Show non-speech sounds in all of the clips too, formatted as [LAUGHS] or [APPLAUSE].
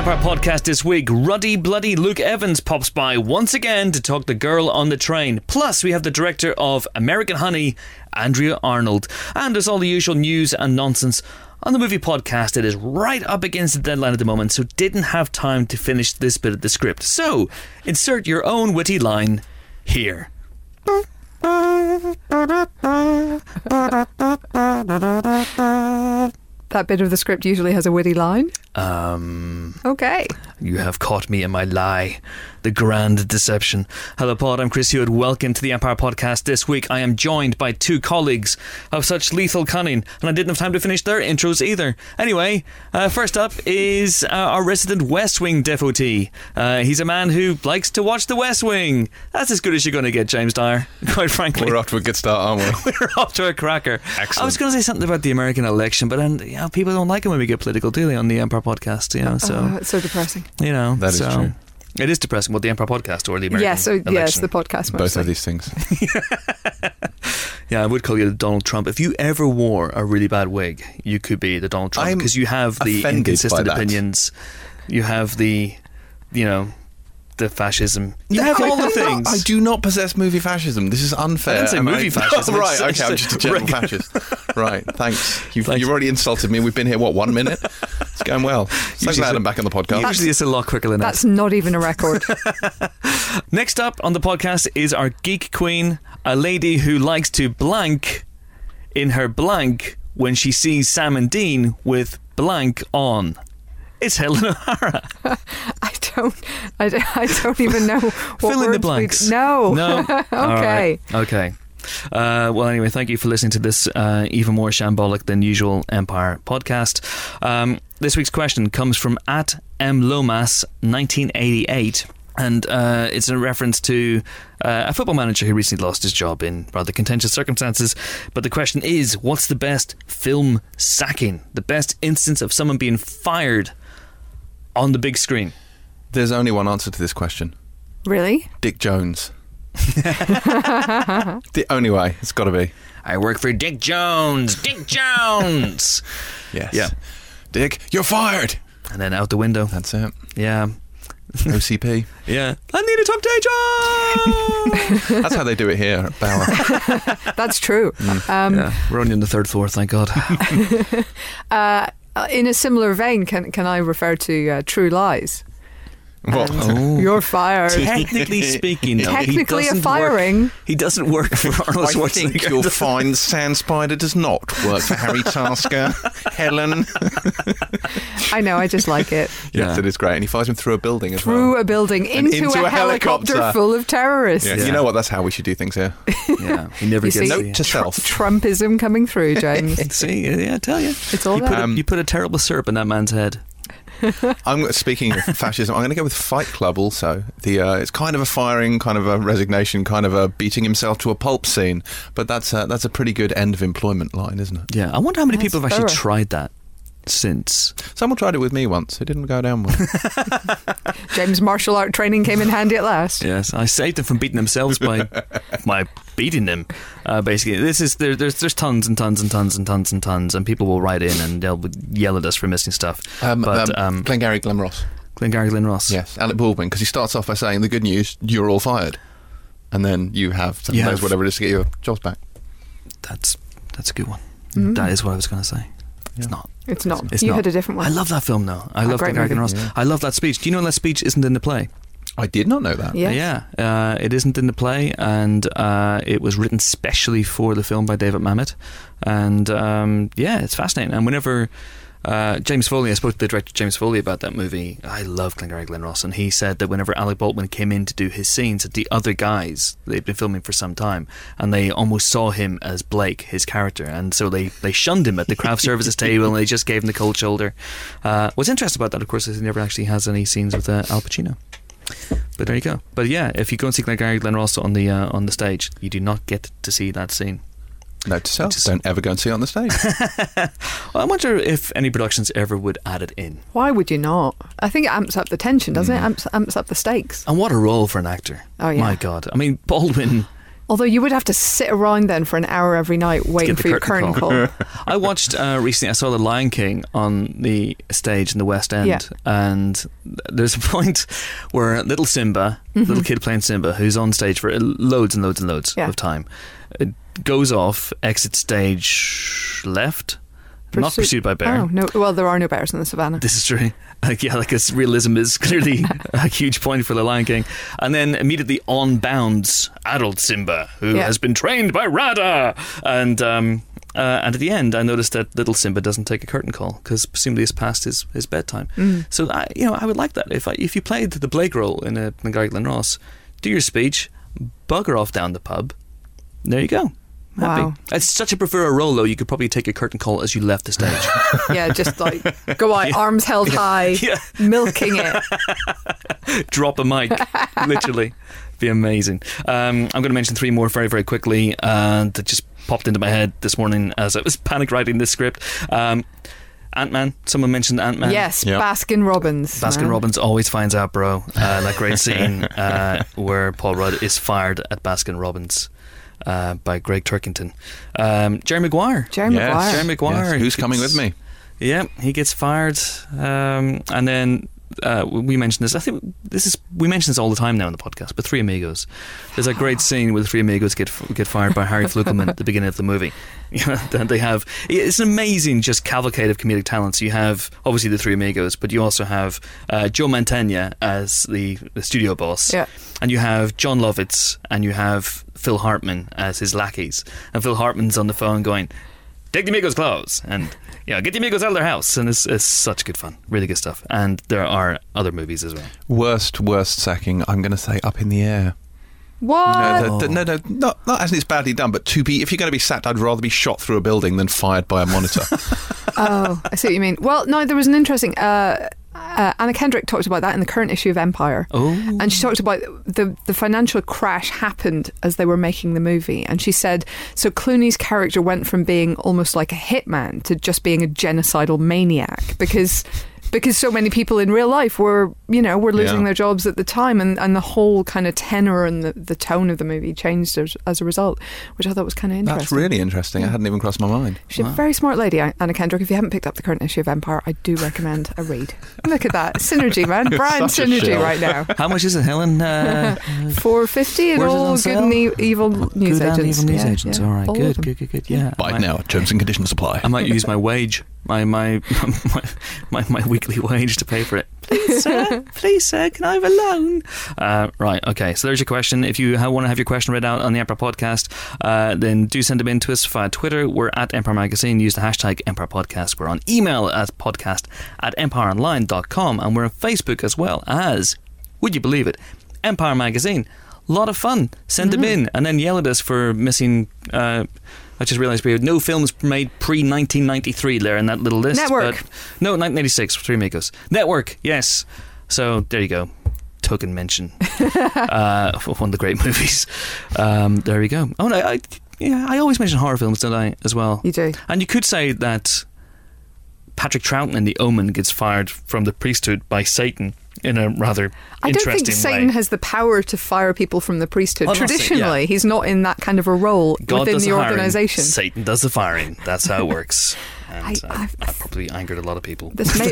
Empire podcast this week, ruddy bloody Luke Evans pops by once again to talk the girl on the train. Plus, we have the director of American Honey, Andrea Arnold. And there's all the usual news and nonsense on the movie podcast. It is right up against the deadline at the moment, so didn't have time to finish this bit of the script. So, insert your own witty line here. That bit of the script usually has a witty line. Um, Okay. you have caught me in my lie. The grand deception. Hello, Pod. I'm Chris Hewitt. Welcome to the Empire Podcast. This week, I am joined by two colleagues of such lethal cunning, and I didn't have time to finish their intros either. Anyway, uh, first up is uh, our resident West Wing devotee. Uh, he's a man who likes to watch the West Wing. That's as good as you're going to get, James Dyer. [LAUGHS] Quite frankly, We're off to a good start, aren't we? [LAUGHS] we're off to a cracker. Excellent. I was going to say something about the American election, but then, you know, people don't like it when we get political, do they, on the Empire Podcast? You know, so Oh, it's so depressing. you know That is so true. It is depressing. What the Empire Podcast or the American yes, so election? yes, the podcast. Both of these things. [LAUGHS] yeah, I would call you Donald Trump. If you ever wore a really bad wig, you could be the Donald Trump because you have the inconsistent opinions. You have the, you know, the fascism. You have all the I do not- things. I do not possess movie fascism. This is unfair. I didn't say Am movie [LAUGHS] fascism, I right, okay, I'm just a general Regular- fascist. Right, thanks. You've, Thanks. you've already insulted me. We've been here, what, one minute? It's going well. So Usually glad it's- I'm back on the podcast. Usually it's a lot quicker than that. That's not even a record. [LAUGHS] Next up on the podcast is our geek queen, a lady who likes to blank in her blank when she sees Sam and Dean with blank on. It's Helen O'Hara. [LAUGHS] I don't. I, I don't even know. [LAUGHS] What Fill in the we'd- blanks. No. No. [LAUGHS] okay. Right. Okay. Uh, well, anyway, thank you for listening to this uh, even more shambolic than usual Empire podcast. Um, this week's question comes from at M Lomas 1988. And uh, it's in reference to uh, a football manager who recently lost his job in rather contentious circumstances. But the question is what's the best film sacking? The best instance of someone being fired on the big screen? There's only one answer to this question Really? Dick Jones. [LAUGHS] the only way. It's got to be. I work for Dick Jones. Dick Jones. [LAUGHS] Yes. Yeah. Dick, you're fired. and then out the window. That's it. Yeah. [LAUGHS] OCP. Yeah. I need to talk to job. That's how they do it here at Bauer. That's true. Mm. Um, yeah. We're only on the third floor, thank God. uh, in a similar vein, can can I refer to uh, True Lies? What? Oh. You're fired. Technically [LAUGHS] speaking, though, he Technically a firing. Work, he doesn't work for Arnold I think you'll find Sand Spider does not work for Harry Tasker. [LAUGHS] Helen. I know. I just like it. [LAUGHS] Yes, Yeah. it is great. And he fires him through a building as Through well. a building into, into a, a helicopter, helicopter. full of terrorists. Yeah, Yeah. You know what? That's how we should do things here. yeah, he never You gets see? Note to self. Trumpism coming through, James. See, yeah, I tell you. It's all You put, there. a, Um, you put a terrible syrup in that man's head. [LAUGHS] I'm speaking of fascism. I'm going to go with Fight Club. Also, the uh, it's kind of a firing, kind of a resignation, kind of a beating himself to a pulp scene. But that's a, that's a pretty good end of employment line, isn't it? Yeah, I wonder how many That's people have actually thorough. tried that since. Someone tried it with me once. It didn't go down well. [LAUGHS] [LAUGHS] James' martial art training came in handy at last. Yes, I saved them from beating themselves by [LAUGHS] my beating them. Uh, basically, this is there, there's there's tons and tons and tons and tons and tons, and people will write in and they'll yell at us for missing stuff. Um, but um, um, Glengarry Glen Ross. Glengarry Glen Ross. Yes, Alec Baldwin, because he starts off by saying the good news: you're all fired, and then you have seven You days, whatever it is, to get your jobs back. that's that's a good one. Mm. That is what I was going to say. It's Yeah. not. It's not. It's you not. had a different one. I love that film though. I A love great Glengarry Glen movie. Ross. Yeah. I love that speech. Do you know that speech isn't in the play? I did not know that. Yes. Yeah, uh, it isn't in the play, and uh, it was written specially for the film by David Mamet. And um, yeah, it's fascinating. And whenever uh, James Foley, I spoke to the director James Foley about that movie. I love Glengarry Glen Ross, and he said that whenever Alec Baldwin came in to do his scenes, that the other guys they'd been filming for some time, and they almost saw him as Blake, his character, and so they, they shunned him at the craft [LAUGHS] services table, and they just gave him the cold shoulder. Uh, what's interesting about that, of course, is he never actually has any scenes with uh, Al Pacino. But there you go. But yeah, if you go and see Glengarry Glen Ross on the uh, on the stage, you do not get to see that scene. Note to self: Just- don't ever go and see it on the stage. [LAUGHS] Well, I wonder if any productions ever would add it in. Why would you not? I think it amps up the tension, doesn't Mm. it? Amps, amps up the stakes. And what a role for an actor! Oh, yeah. my God! I mean, Baldwin [LAUGHS] Although you would have to sit around then for an hour every night waiting for your curtain curtain call. [LAUGHS] I watched uh, recently. I saw The Lion King on the stage in the West End, Yeah. and there's a point where little Simba, little kid playing Simba, who's on stage for loads and loads and loads Yeah. of time, goes off, exits stage left, not pursued by bear. Oh no! Well, there are no bears in the savannah. This is true. [LAUGHS] Like, yeah, like its realism is clearly [LAUGHS] a huge point for the Lion King. And then immediately on bounds adult Simba, who Yeah. has been trained by Rada. And um, uh, and at the end, I noticed that little Simba doesn't take a curtain call because presumably it's past his, his bedtime. Mm. So I, you know, I would like that if I, if you played the Blake role in a in Gary Ross, do your speech, bugger off down the pub. There you go. Happy. Wow. It's such a prefer a role though. You could probably take a curtain call as you left the stage. [LAUGHS] yeah, just like go out, [LAUGHS] arms held high, Yeah. milking it. [LAUGHS] drop a mic, literally. Be amazing. Um, I'm going to mention three more very, very quickly uh, that just popped into my head this morning as I was panic writing this script. Um, Ant Man. Someone mentioned Ant Man. yes, Yep. Baskin Robbins. Baskin man. Robbins always finds out, bro. Uh, that great scene uh, where Paul Rudd is fired at Baskin Robbins uh, by Gregg Turkington. Um, Jerry Maguire. Jerry Yes. Maguire. Jerry Maguire. Yes. Who's He coming with me? Yeah, he gets fired, um, and then uh, we mentioned this. I think this is we mention this all the time now in the podcast. But Three Amigos, there's a great scene where the Three Amigos get get fired by Harry Flugleman at the beginning of the movie. [LAUGHS] You know, then they have it's an amazing just cavalcade of comedic talents. You have obviously the Three Amigos, but you also have uh, Joe Mantegna as the, the studio boss, Yeah. And you have Jon Lovitz, and you have Phil Hartman as his lackeys, and Phil Hartman's on the phone going take the amigos' clothes and yeah, get the amigos out of their house. And it's, it's such good fun, really good stuff. And there are other movies as well. Worst, worst sacking. I'm going to say up in the air. What? No, the, the, no, no, not, not as it's badly done, but to be, if you're going to be sacked, I'd rather be shot through a building than fired by a monitor. [LAUGHS] oh, I see what you mean. Well, no, there was an interesting. Uh, uh, Anna Kendrick talked about that in the current issue of Empire. Oh, And she talked about the the financial crash happened as they were making the movie, and she said so. Clooney's character went from being almost like a hitman to just being a genocidal maniac because because so many people in real life were you know were losing Yeah. their jobs at the time, and, and the whole kind of tenor and the, the tone of the movie changed as, as a result, which I thought was kind of interesting. That's really interesting. I hadn't even crossed my mind. She's a very smart lady, Anna Kendrick. If you haven't picked up the current issue of Empire, I do recommend a read. Look at that synergy, man! [LAUGHS] Brian synergy right now. how much is it, Helen? Uh, [LAUGHS] Four fifty and Where's it all good and e- evil news good and agents. evil news Yeah, agents. yeah, All right, all good, good, good, good. Yeah, Buy it now. Terms and conditions apply. I might use my wage, my my, my [LAUGHS] my my weekly wage to pay for it. Please, sir. [LAUGHS] Please, sir. Can I have a loan? Uh, right. Okay. So there's your question. If you want to have your question read out on the Empire Podcast, uh, then do send them in to us via Twitter. We're at Empire Magazine. Use the hashtag Empire Podcast. We're on email at podcast at empireonline.com, and we're on Facebook as well as, would you believe it, Empire Magazine. A lot of fun. Send them in and then yell at us for missing. Uh, I just realised we had no films made pre 1993 there in that little list. Network. but- no, 1986, Three Amigos. Network, yes. So there you go. Token mention. [LAUGHS] uh, one of the great [LAUGHS] movies. Um, there we go. Oh, no, I, yeah, I always mention horror films, don't I, as well? You do. And you could say that Patrick Troughton in The Omen gets fired from the priesthood by Satan in a rather I don't interesting think Satan way. has the power to fire people from the priesthood. Oh, not Satan, Traditionally, yeah. he's not in that kind of a role God within does the hiring, organisation. Satan does the firing. That's how it works. [LAUGHS] And I- I, I've- I, probably angered a lot of people. This may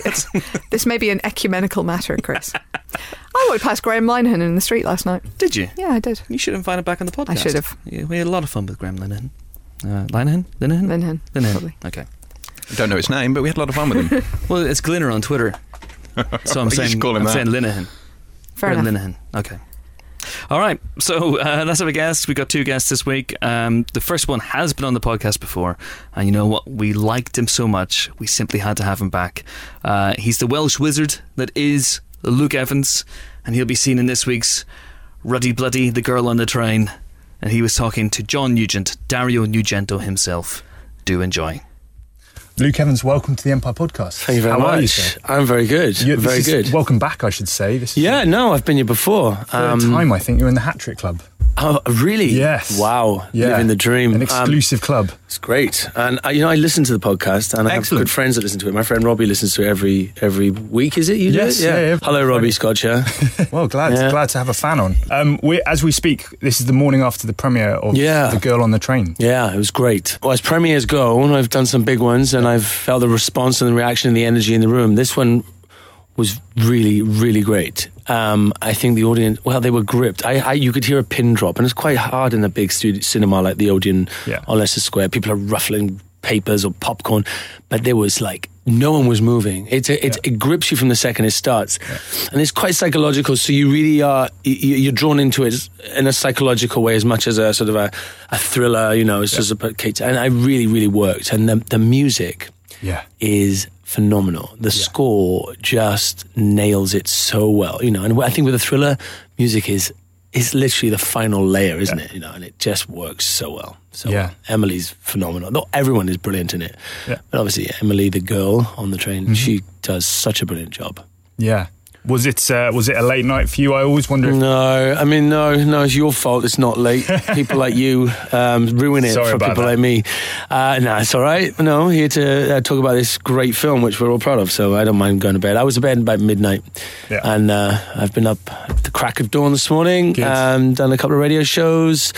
[LAUGHS] this may be an ecumenical matter, Chris. I walked past Graham Linehan in the street last night. Did you? Yeah, I did. You should invite him back on the podcast. I should have. Yeah, we had a lot of fun with Graham Linehan. Uh, Linehan? Linehan? Linehan. Linehan. Probably. Okay. Don't know his name, but we had a lot of fun with him. [LAUGHS] Well, it's Glinner on Twitter. So I'm [LAUGHS] saying, should call him I'm that. saying Linehan. Fair Graham enough. Linehan. Okay. All right. So uh, that's our guests. We got two guests this week. Um, the first one has been on the podcast before, and you know what? We liked him so much, we simply had to have him back. Uh, he's the Welsh wizard that is Luke Evans, and he'll be seen in this week's Ruddy Bloody, the girl on the train. And he was talking to John Nugent, Dario Nugento himself. Do enjoy. Luke Evans, welcome to the Empire Podcast. Thank you very How much. Are you, sir? I'm very good. You're, very is- good. Welcome back, I should say. This is yeah, no, I've been here before. third Um, time I think you're in the Hat Trick Club. Oh, really? Yes. Wow. Yeah. Living the dream. An Um, exclusive club. It's great, and uh, you know I listen to the podcast, and I Excellent. have good friends that listen to it. My friend Robbie listens to it every every week. Is it you? do Yes, it? yeah, yeah. Hello, Robbie Scott. Yeah. [LAUGHS] Well, glad Yeah. glad to have a fan on. Um, we, as we speak, this is the morning after the premiere of Yeah. The Girl on the Train. Yeah, it was great. Well, as premieres go, I've done some big ones, and I've felt the response and the reaction and the energy in the room. This one was really, really great. Um, I think the audience, well, they were gripped. I, I, you could hear a pin drop, and it's quite hard in a big studio cinema like the Odeon Yeah. on Leicester Square. People are ruffling papers or popcorn, but there was like no one was moving. It's a, it's, it grips you from the second it starts, and it's quite psychological. So you really are you, you're drawn into it in a psychological way as much as a sort of a, a thriller. You know, it's just a Kate, and I really, really worked. And the, the music Yeah. is phenomenal. The score just nails it so well, you know. And I think with a thriller, music is is literally the final layer, isn't it? You know, and it just works so well. So Yeah. well. Emily's phenomenal. Not everyone is brilliant in it, Yeah. but obviously Emily, the girl on the train, Mm-hmm. she does such a brilliant job. Yeah. Was it uh, was it a late night for you? I always wonder if No, I mean, no, no, it's your fault. It's not late. [LAUGHS] People like you um, ruin it Sorry for people that. like me. Uh, no, it's all right. No, here to uh, talk about this great film, which we're all proud of. So I don't mind going to bed. I was to bed about midnight, Yeah. and uh, I've been up at the crack of dawn this morning. Um, done a couple of radio shows.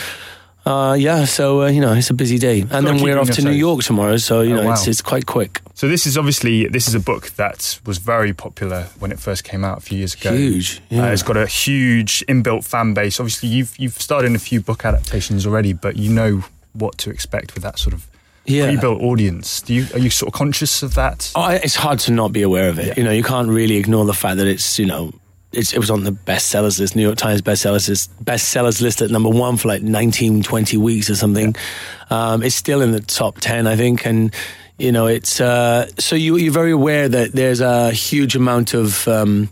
Uh, yeah, so uh, you know it's a busy day, and then we're off to New. York tomorrow. So you Oh, know it's wow. it's quite quick. So this is obviously this is a book that was very popular when it first came out a few years ago. Huge, yeah. Uh, it's got a huge inbuilt fan base. Obviously, you've you've starred in a few book adaptations already, but you know what to expect with that sort of Yeah. pre-built audience. Do you are you sort of conscious of that? Oh, it's hard to not be aware of it. Yeah. You know, you can't really ignore the fact that it's you know. It's, it was on the bestsellers list, New York Times bestsellers list, bestsellers list at number one for like 19, 20 weeks or something. Um, it's still in the top 10, I think. And, you know, it's, uh, so you, you're very aware that there's a huge amount of, um,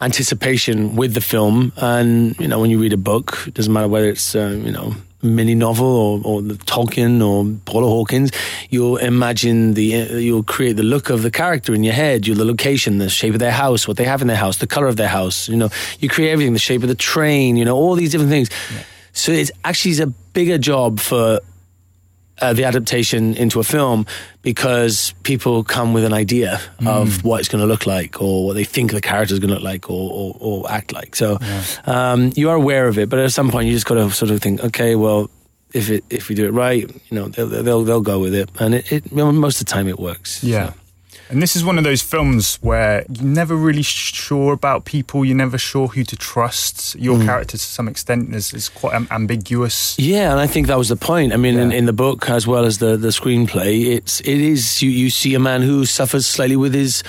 anticipation with the film. And, you know, when you read a book, it doesn't matter whether it's, uh, you know, mini novel or, or the Tolkien or Paula Hawkins, you'll imagine the, you'll create the look of the character in your head, you the location, the shape of their house, what they have in their house, the color of their house, you know, you create everything, the shape of the train, you know, all these different things. So it's actually a bigger job for uh, the adaptation into a film because people come with an idea of what it's going to look like or what they think the character is going to look like or, or, or act like. So um, you are aware of it, but at some point you just got to sort of think, okay, well, if it if we do it right, you know, they'll they'll, they'll go with it, and it, it most of the time it works. Yeah. So. And this is one of those films where you're never really sure about people. You're never sure who to trust. Your Mm. character, to some extent, is, is quite am- ambiguous. Yeah, and I think that was the point. I mean, in, in the book as well as the, the screenplay, it's it is you, you see a man who suffers slightly with his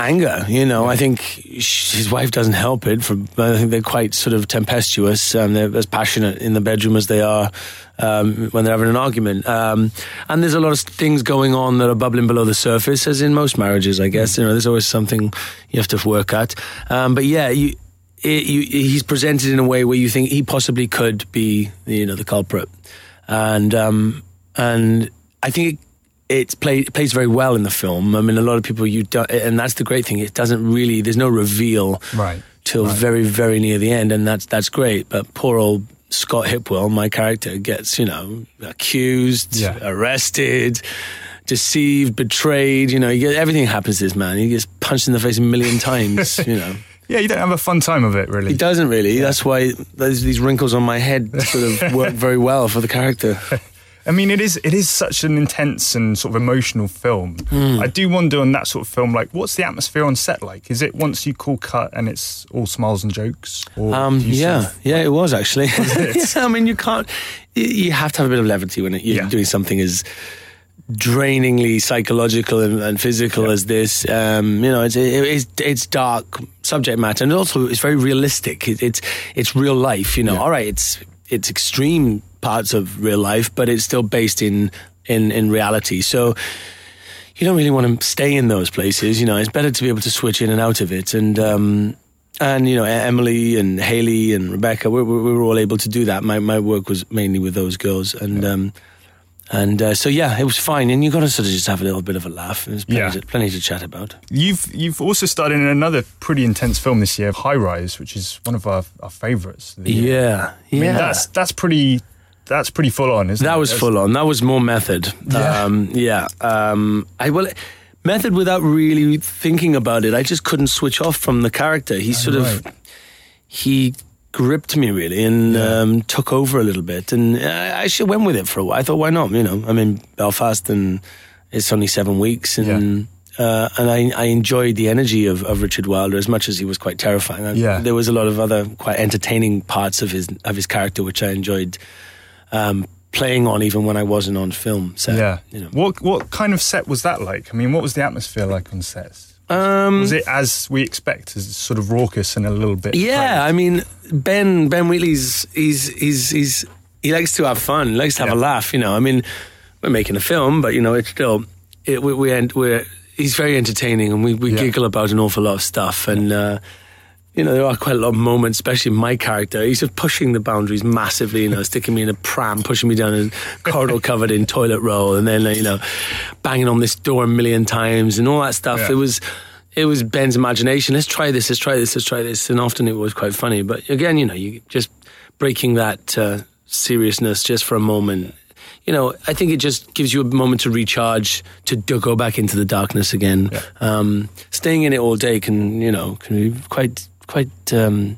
anger. You know, I think his wife doesn't help it. From I think they're quite sort of tempestuous. Um, they're as passionate in the bedroom as they are um, when they're having an argument. Um, and there's a lot of things going on that are bubbling below the surface, as in most marriages, I guess. You know, there's always something you have to work at. Um, but yeah, you. It, you, he's presented in a way where you think he possibly could be, you know, the culprit, and um, and I think it, it's play, it plays very well in the film. I mean, a lot of people you don't, and that's the great thing. It doesn't really. There's no reveal Right. till very very near the end, and that's that's great. But poor old Scott Hipwell, my character, gets you know accused, Yeah. arrested. Deceived, betrayed, you know, you get, everything happens to this man. He gets punched in the face a million [LAUGHS] times, you know. Yeah, you don't have a fun time of it, really. He doesn't really. That's why there's these wrinkles on my head sort of work [LAUGHS] very well for the character. [LAUGHS] I mean, it is it is such an intense and sort of emotional film. Hmm. I do wonder on that sort of film, like, what's the atmosphere on set like? Is it once you call cut and it's all smiles and jokes? Or Um, you sort yeah, of- yeah, it was actually. [LAUGHS] it? [LAUGHS] yeah, I mean, you can't. You, you have to have a bit of levity when it, you're Yeah. doing something as drainingly psychological and, and physical as this. Um, you know, it's, it, it's it's dark subject matter, and also it's very realistic. It, it's it's real life. You know, all right, it's it's extreme parts of real life, but it's still based in in in reality. So you don't really want to stay in those places. You know, it's better to be able to switch in and out of it. And um, and you know, Emily and Haley and Rebecca, we, we, we were all able to do that. My my work was mainly with those girls, and um, And uh, so yeah, it was fine, and you got to sort of just have a little bit of a laugh. There's plenty, Yeah. to, plenty to chat about. You've you've also starred in another pretty intense film this year, High Rise, which is one of our, our favourites. year. Yeah, I yeah. mean, that's that's pretty that's pretty full on, isn't it? that was That's- full on. That was more method. Yeah. Um, yeah. Um, I well, method without really thinking about it. I just couldn't switch off from the character. He sort of he gripped me really and um, took over a little bit, and I, I actually went with it for a while. I thought, why not? You know, I'm in Belfast, and it's only seven weeks, and. Uh, and I, I enjoyed the energy of, of Richard Wilder as much as he was quite terrifying. I- Yeah. There was a lot of other quite entertaining parts of his of his character which I enjoyed um, playing on even when I wasn't on film. So Yeah. you know. What what kind of set was that like? I mean, what was the atmosphere like on sets? Um, Was it as we expect, as sort of raucous and a little bit? Yeah, I mean Ben Ben Wheatley's he's he's he's he likes to have fun, he likes to have a laugh. You know, I mean, we're making a film, but you know, it's still it, we we end, we're he's very entertaining, and we, we Yeah. giggle about an awful lot of stuff, and. uh you know, there are quite a lot of moments, especially my character. He's just pushing the boundaries massively, you know, sticking me in a pram, pushing me down a corridor [LAUGHS] covered in toilet roll, and then, you know, banging on this door a million times and all that stuff. Yeah. It was, it was Ben's imagination. Let's try this, let's try this, let's try this. And often it was quite funny. But again, you know, you just breaking that uh, seriousness just for a moment. You know, I think it just gives you a moment to recharge, to do, go back into the darkness again. Yeah. Um, staying in it all day can, you know, can be quite, quite. Um,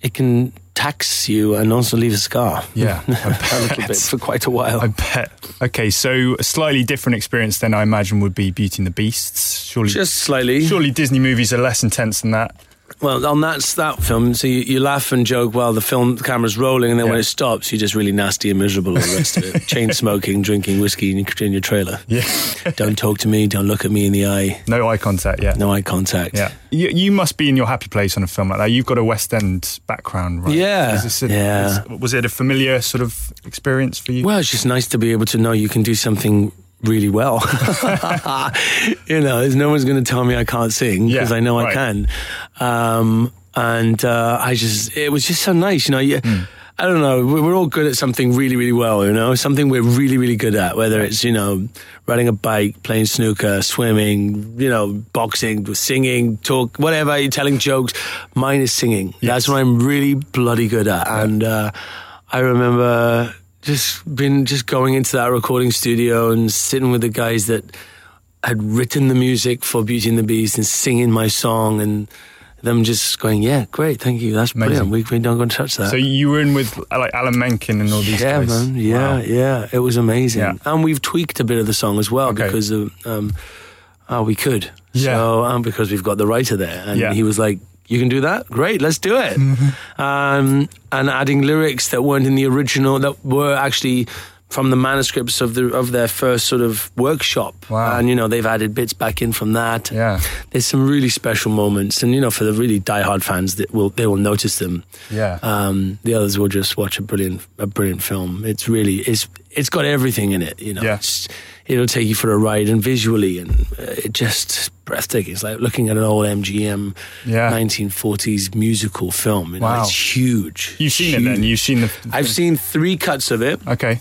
it can tax you and also leave a scar. Yeah, [LAUGHS] a little bit for quite a while. I bet. Okay, so a slightly different experience than I imagine would be Beauty and the Beasts. Surely, just slightly. surely Disney movies are less intense than that. Well, on that that film, so you, you laugh and joke while the film the camera's rolling, and then when it stops, you're just really nasty and miserable. All the rest of it, [LAUGHS] chain smoking, drinking whiskey in your, in your trailer. Yeah, Don't talk to me. Don't look at me in the eye. no eye contact. Yeah, No eye contact. yeah. You, you must be in your happy place on a film like that. You've got a West End background, right? Yeah, a- yeah. is- was it a familiar sort of experience for you? Well, it's just nice to be able to know you can do something really well. [LAUGHS] you know, there's no one's going to tell me I can't sing because Yeah, I know I can. Um, and uh, I just, it was just so nice. You know, you, Hmm. I don't know. we- We're all good at something really, really well. You know, something we're really, really good at. Whether it's you know, riding a bike, playing snooker, swimming, you know, boxing, singing, talk, whatever. You're telling jokes. Mine is singing. That's what I'm really bloody good at. And uh, I remember just been just going into that recording studio and sitting with the guys that had written the music for Beauty and the Beast and singing my song and them just going, yeah, great, thank you, that's Amazing. brilliant. We, we don't going to touch that. So you were in with like Alan Menken and all these yeah, guys. man. Yeah, Wow. yeah. It was amazing. Yeah. And we've tweaked a bit of the song as well Okay. because of, um, oh, we could. Yeah. So, um, because we've got the writer there. And Yeah. he was like, you can do that? Great, let's do it. Mm-hmm. Um, and adding lyrics that weren't in the original, that were actually from the manuscripts of the of their first sort of workshop. Wow. And, you know, they've added bits back in from that. Yeah. There's some really special moments. And, you know, for the really diehard fans, that will they will notice them. Yeah. Um, the others will just watch a brilliant, a brilliant film. It's really, it's, it's got everything in it. You know, Yeah. it's, it'll take you for a ride, and visually, and uh, it just breathtaking. It's like looking at an old MGM Yeah. 1940s musical film. You know, Wow. it's huge. You've seen it then. You've seen the. I've seen three cuts of it. Okay.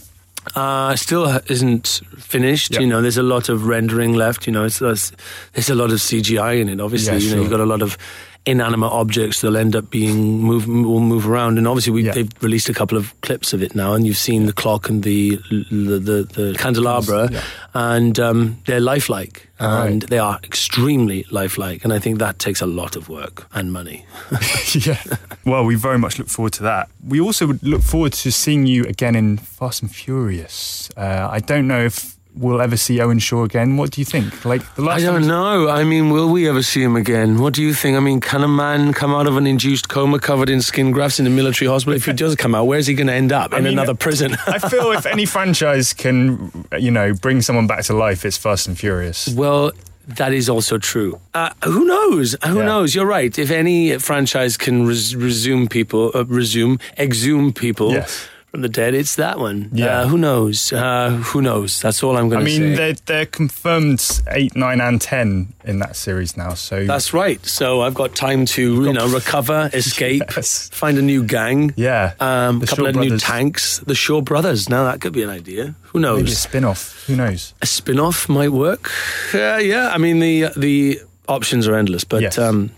Uh, still isn't finished. Yeah. You know, there's a lot of rendering left. You know, it's, there's, there's a lot of CGI in it. Obviously, Yeah, you know, sure. you've got a lot of inanimate objects that'll end up being move will move around. And obviously, we, Yeah. they've released a couple of clips of it now, and you've seen the clock and the the, the, the candelabra, Yeah. and um, they're lifelike. Right. And they are extremely lifelike, and I think that takes a lot of work and money. [LAUGHS] [LAUGHS] yeah. Well, we very much look forward to that. We also would look forward to seeing you again in Fast and Furious. Uh, I don't know if we'll ever see Owen Shaw again. What do you think? Like the last I don't know. I mean, will we ever see him again? What do you think? I mean, can a man come out of an induced coma covered in skin grafts in a military hospital? If he does come out, where's he going to end up? I in mean, another prison? [LAUGHS] I feel if any franchise can, you know, bring someone back to life, it's Fast and Furious. well, that is also true. Uh, who knows? Who Yeah. knows? You're right. If any franchise can res- resume people, uh, resume, exhume people, Yes. From the dead, it's that one. Yeah. Uh, who knows? Uh, who knows? That's all I'm going to say. I mean, they're, they're confirmed 8, 9, and 10 in that series now. So That's right. So I've got time to, you know, recover, [LAUGHS] escape, Yes. find a new gang. Yeah. Um, a couple Shaw of new tanks. The Shaw Brothers. Now that could be an idea. Who knows? maybe a spin off. Who knows? a spin-off might work. Yeah, yeah. I mean, the the options are endless, but Yes. um,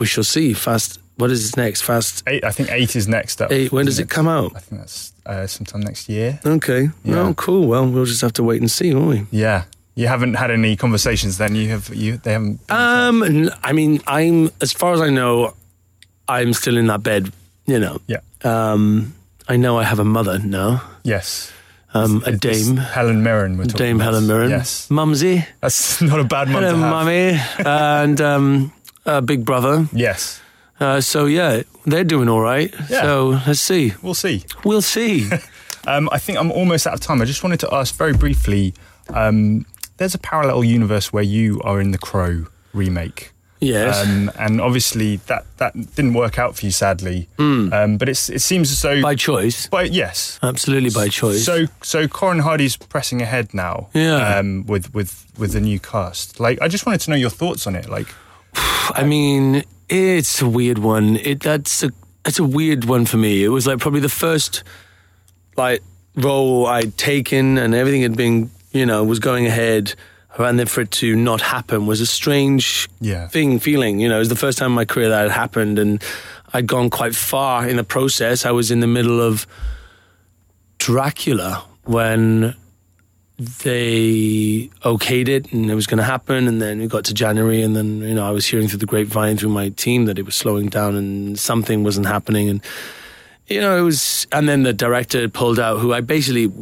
we shall see. Fast. What is next? Fast. Eight, I think 8 is next up. Eight, when does isn't it come out? I think that's uh, sometime next year. Okay. Yeah. Oh, cool. Well, we'll just have to wait and see, won't we? Yeah. You haven't had any conversations then? You have, you, they haven't. Um, n- I mean, I'm as far as I know, I'm still in that bed. You know. yeah. Um, I know I have a mother now. Yes. Um, a It's dame. Helen Mirren. We're talking Dame about. Helen Mirren. Yes. Mumsy. That's [LAUGHS] not a bad one Hello, to have. mummy. [LAUGHS] and um, a big brother. Yes. Uh, so yeah, they're doing all right. Yeah. So let's see. We'll see. We'll see. [LAUGHS] Um, I think I'm almost out of time. I just wanted to ask very briefly. Um, there's a parallel universe where you are in the Crow remake, yes. um, and obviously that that didn't work out for you, sadly. Um, but it's it seems as though, by choice. but yes. Absolutely by choice. So so Corin Hardy's pressing ahead now. Yeah. Um, with with with the new cast. Like I just wanted to know your thoughts on it. Like [SIGHS] I mean, it's a weird one. It that's a it's a weird one for me. It was like probably the first like role I'd taken, and everything had been you know was going ahead. And then for it to not happen was a strange Yeah. thing, feeling. You know, it was the first time in my career that had happened, and I'd gone quite far in the process. I was in the middle of Dracula when they okayed it and it was going to happen and then we got to january and then you know i was hearing through the grapevine through my team that it was slowing down and something wasn't happening and you know it was and then the director pulled out who i basically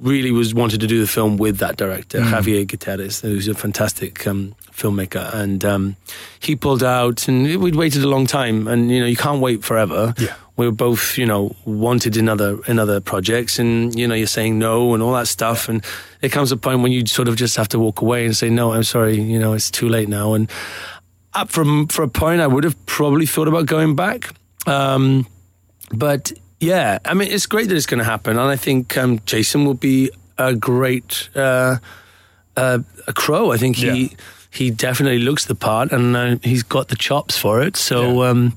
really was wanted to do the film with that director javier Gutierrez, who's a fantastic um, filmmaker and um, he pulled out and we'd waited a long time and you know you can't wait forever Yeah. we were both, you know, wanted in other in other projects, and you know, you're saying no and all that stuff, and it comes a point when you sort of just have to walk away and say, no, I'm sorry, you know, it's too late now. And up from for a point, I would have probably thought about going back, um, but yeah, I mean, it's great that it's going to happen, and I think um, Jason will be a great uh, uh, a crow. I think he. Yeah. He definitely looks the part, and uh, he's got the chops for it. So Yeah. um,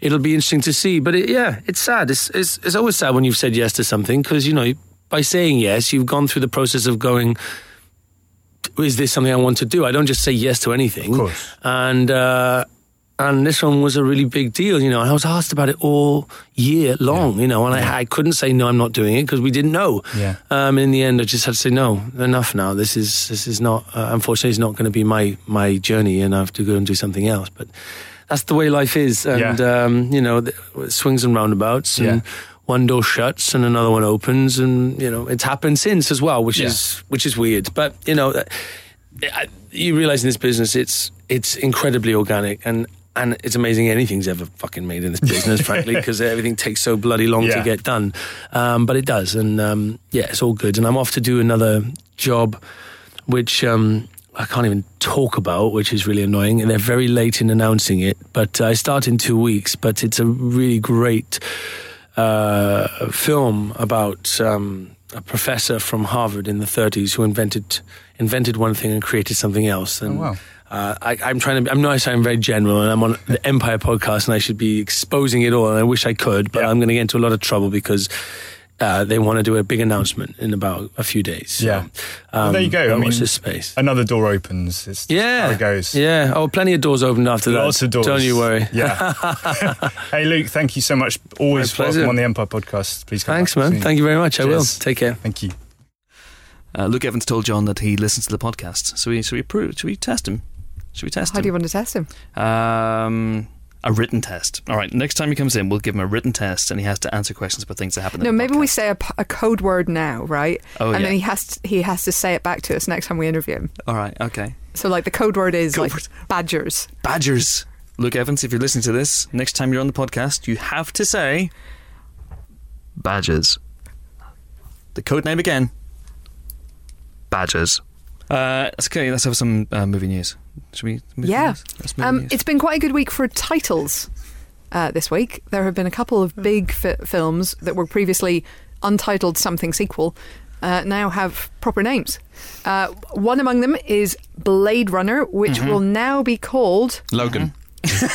it'll be interesting to see. But it, yeah, it's sad. It's, it's it's always sad when you've said yes to something because you know by saying yes, you've gone through the process of going. Is this something I want to do? I don't just say yes to anything. Of course. And uh, and this one was a really big deal, you know. And I was asked about it all year long, you know. And I, I couldn't say no, I'm not doing it because we didn't know. Yeah. Um, in the end, I just had to say no. Enough now. This is this is not. Uh, unfortunately, it's not going to be my my journey, and I have to go and do something else. But that's the way life is, and Yeah. um, you know, the, swings and roundabouts, and Yeah. one door shuts and another one opens, and you know, it's happened since as well, which Yeah. is which is weird. But you know, uh, I- you realize in this business, it's it's incredibly organic and. And it's amazing anything's ever fucking made in this business, frankly, [LAUGHS] because everything takes so bloody long to get done. Um, but it does, and um, yeah, it's all good. And I'm off to do another job, which um, I can't even talk about, which is really annoying. And they're very late in announcing it, but I start in two weeks. But it's a really great uh, film about um, a professor from Harvard in the 30s who invented invented one thing and created something else. And Oh, wow. Uh, I, I'm trying to. I'm not saying very general, and I'm on the Empire podcast, and I should be exposing it all. And I wish I could, but Yeah. I'm going to get into a lot of trouble because. Uh, they want to do a big announcement in about a few days. So, Yeah. Well, um, there you go. I watch mean, this space. Another door opens. It's Yeah, how it goes. Yeah. Oh, plenty of doors opened after that. Lots of doors. Don't you worry. Yeah. [LAUGHS] [LAUGHS] hey, Luke, thank you so much. Always My welcome on the Empire podcast. Please come Thanks, back man. soon. Thank you very much. I will. Take care. Thank you. Uh, Luke Evans told John that he listens to the podcast. So we should we prove? Should we test him? Should we test him? How do you want to test him? um, a written test. All right. Next time he comes in, we'll give him a written test, and he has to answer questions about things that happen. No, in the maybe we podcast. say a, a code word now, right? Oh, and yeah. then he has to, he has to say it back to us next time we interview him. All right. Okay. So like the code word is Go like it. badgers. Badgers. Luke Evans, if you're listening to this, next time you're on the podcast, you have to say badgers. The code name again. Badgers. Uh, okay. Let's have some uh, movie news. Should we? Movie Yeah. news? Let's Um, news. it's been quite a good week for titles uh, this week. There have been a couple of big fi- films that were previously untitled something sequel uh, now have proper names. Uh, one among them is Blade Runner, which Mm-hmm. will now be called. Logan. [LAUGHS]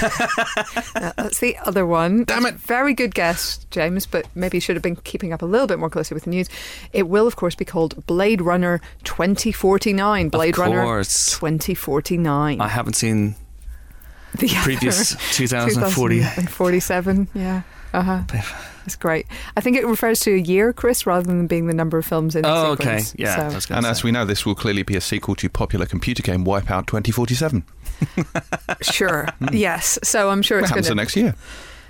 Uh, that's the other one. Damn it. Very good guess, James, but maybe you should have been keeping up a little bit more closely with the news. It will, of course, be called Blade Runner 2049. Blade Runner 2049. I haven't seen the previous other [LAUGHS] 2040. 2047, yeah. Uh-huh. It's great. I think it refers to a year, Chris, rather than being the number of films in the Oh, okay. Yeah. So- I was gonna And say. as we know, this will clearly be a sequel to popular computer game Wipeout 2047. Sure. yes. So I'm sure it's going to next year?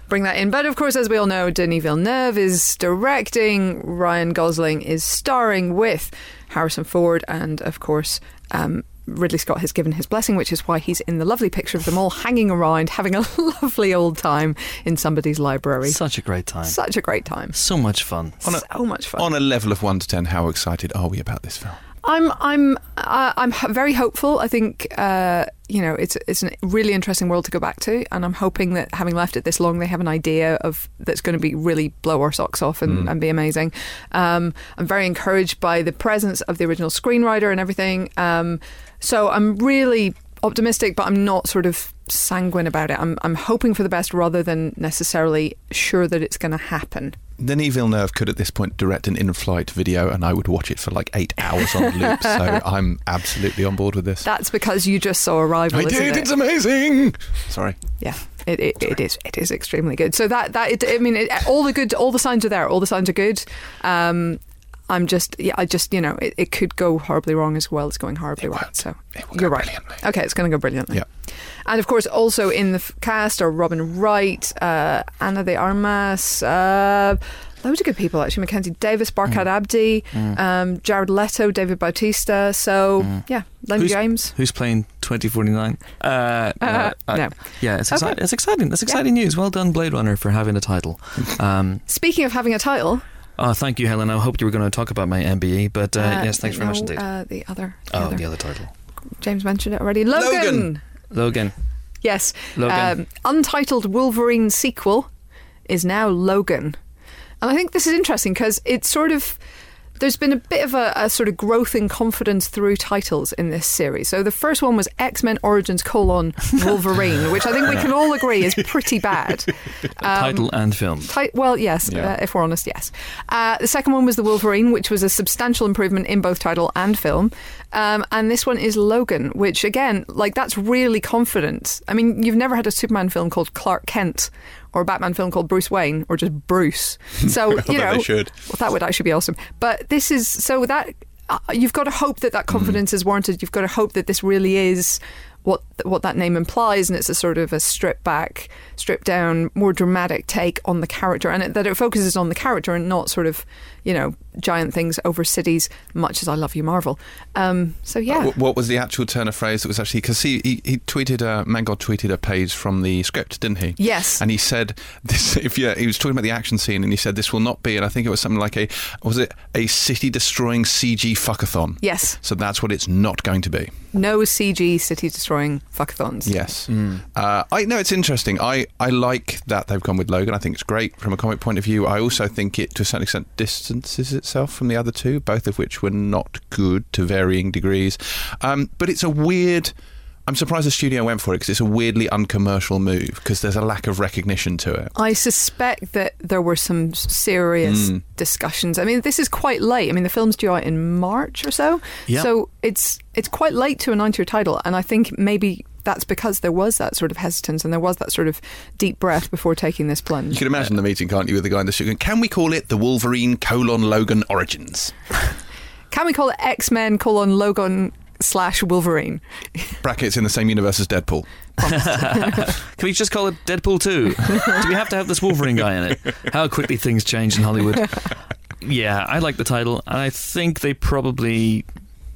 bring that in. But of course, as we all know, Denis Villeneuve is directing. Ryan Gosling is starring with Harrison Ford, and of course. Um, Ridley Scott has given his blessing, which is why he's in the lovely picture of them all hanging around, having a [LAUGHS] lovely old time in somebody's library. Such a great time. Such a great time. So much fun. A- so much fun. On a level of 1 to 10, how excited are we about this film? I'm I'm uh, I'm very hopeful. I think uh, you know it's it's a really interesting world to go back to, and I'm hoping that having left it this long, they have an idea of that's going to be really blow our socks off and, and be amazing. Um, I'm very encouraged by the presence of the original screenwriter and everything. Um, so I'm really optimistic, but I'm not sort of sanguine about it. I'm I'm hoping for the best rather than necessarily sure that it's going to happen. Denis Villeneuve could at this point direct an in-flight video, and I would watch it for like eight hours on loop. [LAUGHS] so I'm absolutely on board with this. That's because you just saw Arrival. I did. it? It's amazing. Sorry. Yeah, it, it, it is. It is extremely good. So that that it, I mean, it, all the good, all the signs are there. All the signs are good. Um, I'm just, yeah, I just, you know, it, it could go horribly wrong as well as going horribly right. won't. So It will you're right. brilliantly. Okay, it's going to go brilliantly. Yeah. And of course, also in the cast are Robin Wright, uh, Ana de Armas, uh, loads of good people actually. Mackenzie Davis, Mm. Barkhad Abdi, um, Jared Leto, David Bautista. So yeah, Len Who's- James. Who's playing 2049? Uh, uh, Uh, uh, no. Yeah, it's, exci- Okay. it's exciting. That's exciting news. Well done, Blade Runner, for having a title. [LAUGHS] Um, Speaking of having a title, oh, thank you, Helen. I hoped you were going to talk about my MBE, but uh, uh, yes, thanks very much indeed. Uh, the other, the oh, other. the other title. James mentioned it already. Logan. Logan. Logan. Yes. Logan. Um, untitled Wolverine sequel is now Logan. And I think this is interesting because it's sort of. There's been a bit of a, a sort of growth in confidence through titles in this series. So the first one was X Men Origins colon [LAUGHS] Wolverine, which I think we can all agree is pretty bad. [LAUGHS] Um, title and film. Ti- well, yes, Yeah. uh, if we're honest, yes. Uh, the second one was The Wolverine, which was a substantial improvement in both title and film. Um, and this one is Logan, which, again, like that's really confident. I mean, you've never had a Superman film called Clark Kent or a Batman film called Bruce Wayne or just Bruce. [LAUGHS] So, you know, they should. well, that would actually be awesome. But this is so that uh, you've got to hope that that confidence is warranted. You've got to hope that this really is what what that name implies, and it's a sort of a stripped back, stripped down, more dramatic take on the character, and it, that it focuses on the character and not sort of you know giant things over cities. Much as I love you, Marvel. Um, so yeah, Wh- What was the actual turn of phrase that was actually because he, he he tweeted uh, Mangold tweeted a page from the script, didn't he? Yes. And he said [LAUGHS] this. If yeah, he was talking about the action scene, and he said this will not be. And I think it was something like a was it a city destroying CG fuckathon? yes, So that's what it's not going to be. no CG city destroying fuckathons. Yes. Uh, I know it's interesting. I, I like that they've gone with Logan. I think it's great from a comic point of view. I also think it, to a certain extent, distances itself from the other two, both of which were not good to varying degrees. Um, but it's a weird. I'm surprised the studio went for it because it's a weirdly uncommercial move because there's a lack of recognition to it. I suspect that there were some serious Mm. discussions. I mean, this is quite late. I mean, the film's due out in March or so, Yeah. so it's it's quite late to announce your title. And I think maybe that's because there was that sort of hesitance and there was that sort of deep breath before taking this plunge. You can imagine the meeting, can't you, with the guy in the suit? Can we call it the Wolverine colon Logan Origins? [LAUGHS] Can we call it X Men colon Logan slash Wolverine? [LAUGHS] Brackets in the same universe as Deadpool. [LAUGHS] Can we just call it Deadpool 2? Do we have to have this Wolverine guy in it? How quickly things change in Hollywood. Yeah, I like the title, and I think they probably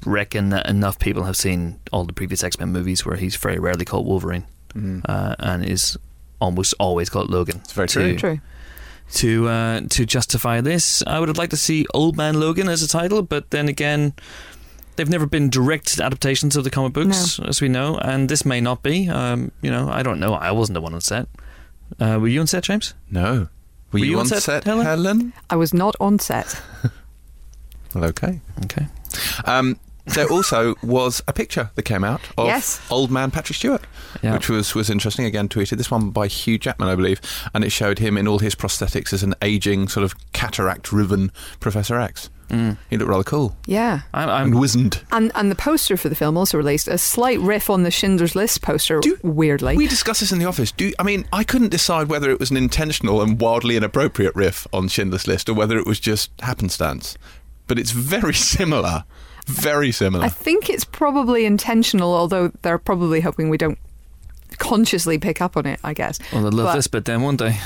reckon that enough people have seen all the previous X Men movies where he's very rarely called Wolverine uh, and is almost always called Logan. It's very to, True. To uh, to justify this, I would have liked to see Old Man Logan as a title, but then again, they've never been direct adaptations of the comic books, as we know, and this may not be. Um, you know, I don't know. I wasn't the one on set. Uh, were you on set, James? No. Were, Were you, you on on set, set, Helen? Helen? I was not on set. [LAUGHS] Well, okay. Okay. Um, there also was a picture that came out of Yes. old man Patrick Stewart, Yeah. which was, was interesting. Again, tweeted this one by Hugh Jackman, I believe, and it showed him in all his prosthetics as an aging, sort of cataract-riven Professor X. Mm. He looked rather cool Yeah. I'm, and I'm wizened. And and the poster for the film also released a slight riff on the Schindler's List poster. Do- weirdly, We discussed this in the office. Do I mean I couldn't decide whether it was an intentional and wildly inappropriate riff on Schindler's List or whether it was just happenstance, but it's very [LAUGHS] similar. Very similar. I think it's probably intentional, although they're probably hoping we don't consciously pick up on it. I guess. well, they'll love But- this bit then, won't they? [LAUGHS] [LAUGHS]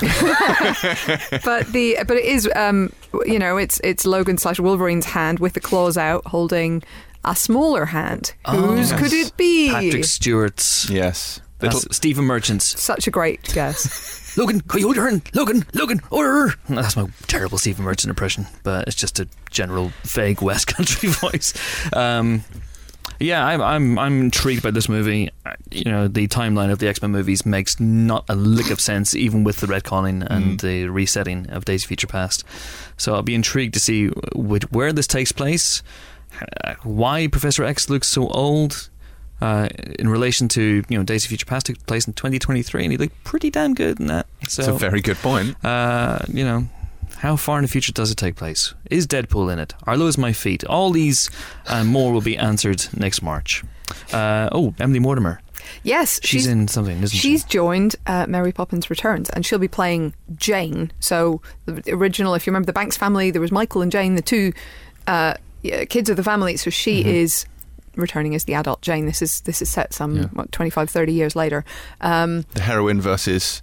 but the but it is um you know it's it's Logan slash Wolverine's hand with the claws out holding a smaller hand. Whose yes. could it be? Patrick Stewart's. yes. Little- Stephen Merchant's. Such a great guess. [LAUGHS] Logan, can you hold your hand? Logan, Logan, order. That's my terrible Stephen Merchant impression, but it's just a general vague West Country [LAUGHS] voice. Um, yeah, I'm, I'm I'm intrigued by this movie. You know, the timeline of the X Men movies makes not a lick of sense, even with the retconning and the resetting of Days of Future Past. So I'll be intrigued to see where this takes place, uh, why Professor X looks so old. Uh, in relation to you know Days of Future Past took place in 2023, and he looked pretty damn good in that. So It's a very good point. uh, you know, how far in the future does it take place? Is Deadpool in it? Arlo is my feet. All these and more will be answered next March. Uh, oh, Emily Mortimer. Yes, She's, in something, isn't She's she? joined uh, Mary Poppins Returns, and she'll be playing Jane. So the original, if you remember the Banks family, there was Michael and Jane, the two uh, kids of the family. So she Mm-hmm. is returning as the adult Jane. This is this is set some Yeah. what 25, 30 years later. Um, The heroine versus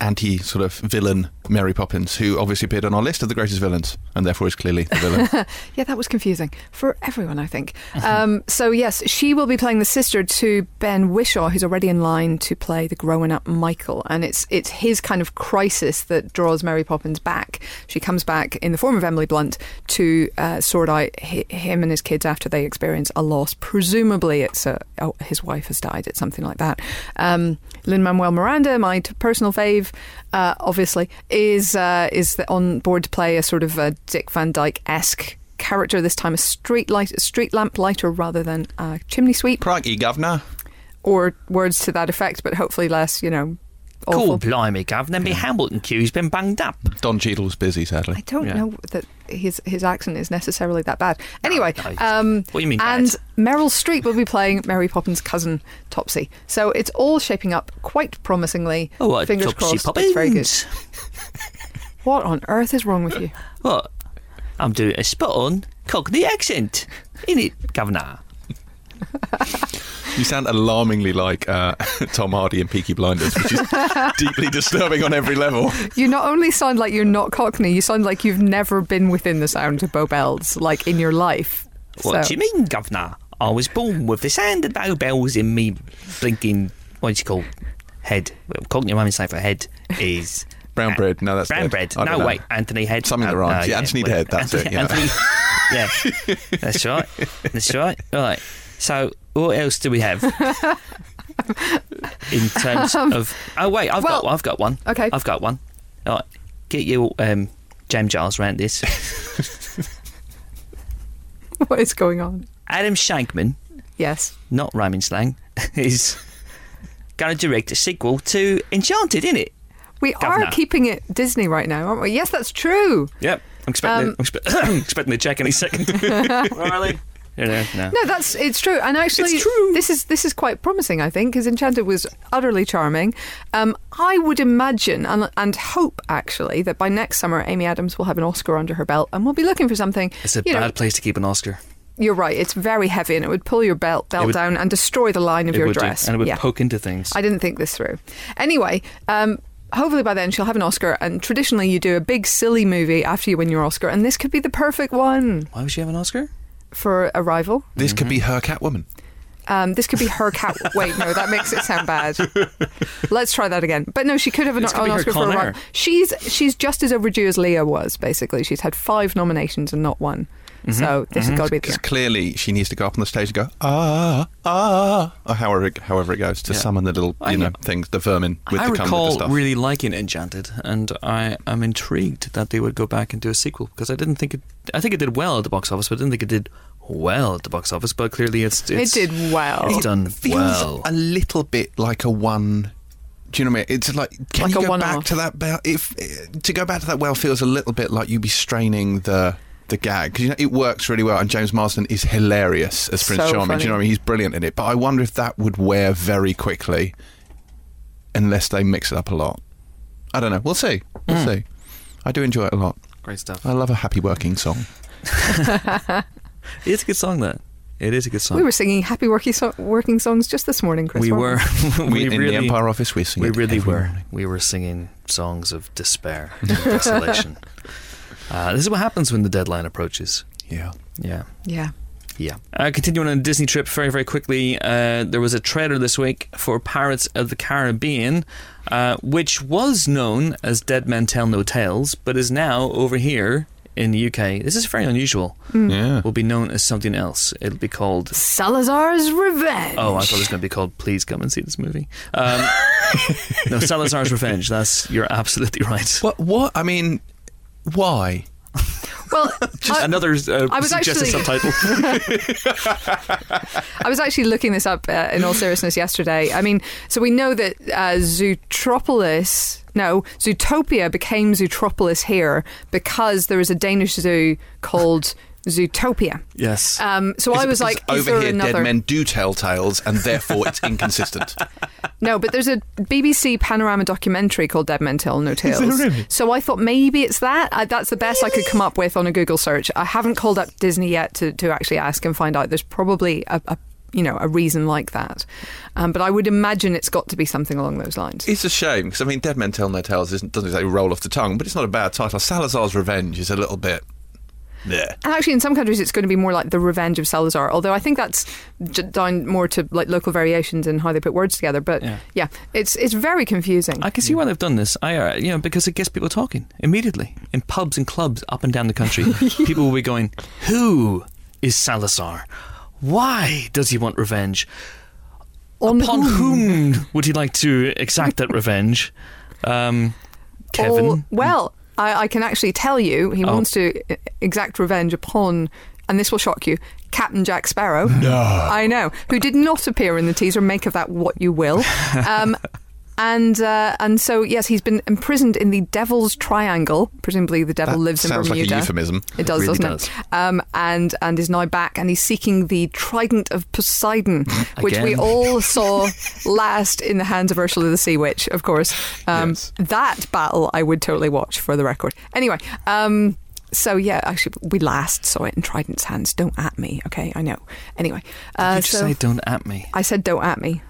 anti sort of villain Mary Poppins, who obviously appeared on our list of the greatest villains, and therefore is clearly the villain. [LAUGHS] yeah, that was confusing for everyone, I think. Um, so yes, she will be playing the sister to Ben Whishaw, who's already in line to play the growing up Michael, and it's it's his kind of crisis that draws Mary Poppins back. She comes back in the form of Emily Blunt to uh, sort out hi- him and his kids after they experience a loss. Presumably, it's a, oh, his wife has died. It's something like that. Um, Lin Manuel Miranda, my t- personal fave, uh, obviously, is uh, is the, on board to play a sort of a Dick Van Dyke esque character. This time, a street light, a street lamp lighter rather than a chimney sweep, Crikey, governor. or words to that effect, but hopefully less, you know, awful. Cool, blimey, Governor. Me Hamilton queue's been banged up. Don Cheadle's busy, sadly. I don't Yeah. know that his his accent is necessarily that bad. Anyway, no. um, What do you mean And bad? Meryl Streep will be playing Mary Poppins' cousin Topsy. So it's all shaping up quite promisingly. Oh, what, Fingers Topsy crossed. It's very good. What on earth is wrong with you? What? I'm doing a spot on Cockney accent. In it, Governor. [LAUGHS] You sound alarmingly like uh, [LAUGHS] Tom Hardy in Peaky Blinders, which is [LAUGHS] deeply disturbing on every level. You not only sound like you're not Cockney, you sound like you've never been within the sound of Bow Bells, like in your life. What So- do you mean, Governor? I was born with the sound of bow bells in me blinking, what's it called? Head. Well, Cockney rhyming slang for head is Brown bread. No, that's brown dead. bread. No, know. wait, Anthony Head. Something that Uh, rhymes. uh, Yeah, Anthony well, Head, that's Anthony, it, yeah. Anthony, yeah, [LAUGHS] that's right. That's right. All right. So, what else do we have [LAUGHS] in terms of? Oh wait, I've well, got, I've got one. okay. I've got one. All right, get your um, jam jars around this. [LAUGHS] what is going on? Adam Shankman, Yes. not rhyming slang, [LAUGHS] is going to direct a sequel to Enchanted, isn't it? We Governor. are keeping it Disney right now, aren't we? Yes, that's true. Yep. I'm expecting, Um, I'm expe- [COUGHS] expecting the check any second. really? No. No, that's it's true, and actually, It's true. this is this is quite promising. I think because Enchanted was utterly charming. Um, I would imagine and, and hope actually that by next summer, Amy Adams will have an Oscar under her belt, and we'll be looking for something. It's a bad know, place to keep an Oscar. you're right. It's very heavy, and it would pull your belt belt would- down and destroy the line of your would do, dress. and it would yeah. poke into things. I didn't think this through. Anyway, um, hopefully by then she'll have an Oscar, and traditionally you do a big silly movie after you win your Oscar, and this could be the perfect one Why would she have an Oscar? For Arrival. This could be her Catwoman. Um, this could be her cat. [LAUGHS] Wait, no, that makes it sound bad. Let's try that again. But no, she could have an, This could an be her Oscar for Con a Air. She's she's just as overdue as Leo was. Basically, she's had five nominations and not one. So this has got to be the Because clearly she needs to go up on the stage and go ah ah, or however it, however it goes to Yeah. summon the little I- you know things, the vermin with I the cum recall stuff. really liking Enchanted, and I am intrigued that they would go back and do a sequel because I didn't think it. I think it did well at the box office, but I didn't think it did well at the box office. But clearly, it's, It did well. It's done feels well. a little bit like a one. Do you know what I mean? It's like can Like you go one-off. back to that bell? If to go back to that well feels a little bit like you'd be straining the the gag because you know it works really well, and James Marsden is hilarious as Prince So Charming. Do you know what I mean? He's brilliant in it. But I wonder if that would wear very quickly unless they mix it up a lot. I don't know. We'll see. We'll Hmm. see. I do enjoy it a lot. Great stuff. I love a happy working song. [LAUGHS] It's a good song. though. it is a good song. We were singing happy working, so- working songs just this morning, Chris. we weren't were. [LAUGHS] We, we in really, the Empire office, we sing we really were. morning. We were singing songs of despair and [LAUGHS] desolation. Uh, this is what happens when the deadline approaches. Yeah. Yeah. Yeah. Yeah. Uh, continuing on a Disney trip very, very quickly, uh, there was a trailer this week for Pirates of the Caribbean, uh, which was known as Dead Men Tell No Tales, but is now over here in the UK. This is very unusual. Yeah. Will be known as something else. It'll be called. Salazar's Revenge. Oh, I thought it was going to be called "Please Come and See This Movie." Um, [LAUGHS] no, Salazar's Revenge. That's you're absolutely right. What? What? I mean, why? Well, [LAUGHS] Just I, another uh, I was suggested actually- subtitle. [LAUGHS] I was actually looking this up uh, in all seriousness yesterday. I mean, so we know that uh, Zootropolis, no, Zootopia became Zootropolis here because there is a Danish zoo called Zootopia. yes. Um, so I Is it was like, over there here, another? dead men do tell tales, and therefore it's [LAUGHS] inconsistent. No, but there's a BBC Panorama documentary called Dead Men Tell No Tales. Really? So I thought maybe it's that. I, that's the best I could come up with on a Google search. I haven't called up Disney yet to, to actually ask and find out. There's probably a, a you know a reason like that, um, but I would imagine it's got to be something along those lines. It's a shame because I mean, Dead Men Tell No Tales isn't, doesn't exactly roll off the tongue, but it's not a bad title. Salazar's Revenge is a little bit. Yeah. And actually, in some countries, it's going to be more like the Revenge of Salazar. Although I think that's j- down more to like local variations in how they put words together. But Yeah. yeah, it's it's very confusing. I can see why they've done this. I, uh, you know, because it gets people talking immediately in pubs and clubs up and down the country. [LAUGHS] people will be going, "Who is Salazar? Why does he want revenge? On Upon whom would he like to exact that revenge?" Um, Kevin. Well, I, I can actually tell you he Oh. wants to e- exact revenge upon, and this will shock you, Captain Jack Sparrow. No. I know. Who did not appear in the teaser. Make of that what you will. [LAUGHS] Um, and uh, and so yes, he's been imprisoned in the Devil's Triangle. Presumably, the devil That lives in Bermuda. sounds like a euphemism. It does, really doesn't does. it? Um, and and is now back, and he's seeking the Trident of Poseidon, [LAUGHS] which we all saw last in the hands of Ursula the Sea Witch, of course. Um, Yes. That battle I would totally watch for the record. Anyway, um, so yeah, actually, we last saw it in Trident's hands. Don't at me, okay? I know. Anyway, uh, Did you so say don't at me? I said don't at me.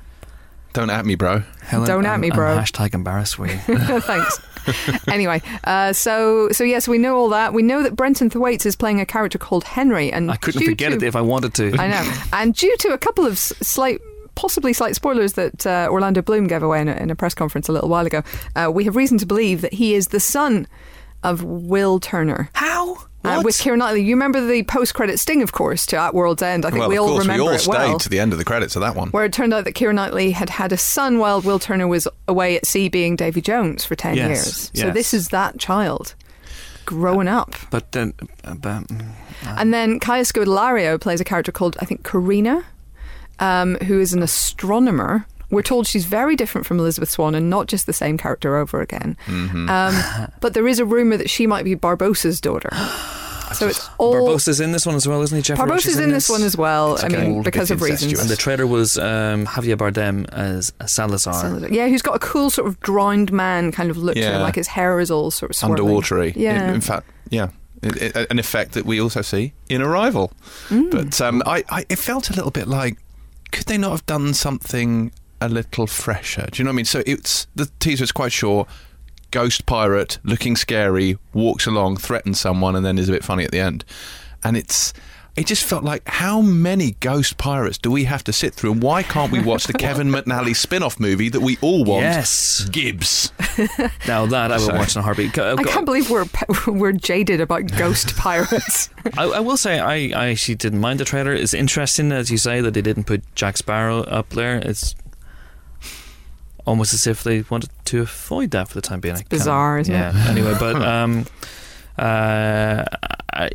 Don't at me, bro. Helen, Don't at I'm- me, I'm bro. hashtag embarrassed for you. [LAUGHS] Thanks. anyway, uh, so so yes, we know all that. We know that Brenton Thwaites is playing a character called Henry, and I couldn't forget to- it if I wanted to. I know. [LAUGHS] And due to a couple of slight, possibly slight spoilers that uh, Orlando Bloom gave away in a, in a press conference a little while ago, uh, we have reason to believe that he is the son of Will Turner. How? Uh, with Keira Knightley. You remember the post-credit sting, of course, to At World's End. I think well, we all course, remember we all it stayed well. to the end of the credits of that one. Where it turned out that Keira Knightley had had a son while Will Turner was away at sea being Davy Jones for 10 Yes, years. So yes. this is that child growing up. But then, uh, but, mm, And then Kaya Scodelario plays a character called, I think, Karina, um, who is an astronomer. We're told she's very different from Elizabeth Swann and not just the same character over again. Mm-hmm. Um, [LAUGHS] but there is a rumour that she might be Barbossa's daughter. [GASPS] [GASPS] [GASPS] So it's all. Barbossa's in this one as well, isn't he? Geoffrey Rush Barbossa's is in this one as well. I mean, because of reasons. And the trailer was um, Javier Bardem as Salazar. Salazar. Yeah, who's got a cool sort of drowned man kind of look to him, Yeah. like his hair is all sort of swirling. Underwatery. Yeah. In, in fact, yeah. It- it- an effect that we also see in Arrival. Mm. But um, I, I, it felt a little bit like, could they not have done something a little fresher? Do you know what I mean? So it's the teaser is quite short. Ghost pirate, looking scary, walks along, threatens someone, and then is a bit funny at the end. And it's it just felt like how many ghost pirates do we have to sit through, and why can't we watch the [LAUGHS] Kevin McNally spin-off movie that we all want? Yes. Gibbs. [LAUGHS] Now that I will Sorry. watch in a heartbeat. Uh, I can't believe we're [LAUGHS] we're jaded about ghost pirates. I, I will say I, I actually didn't mind the trailer. It's interesting, as you say, that they didn't put Jack Sparrow up there. It's almost as if they wanted to avoid that for the time being. It's bizarre, isn't it? yeah. [LAUGHS] Anyway, but um, uh,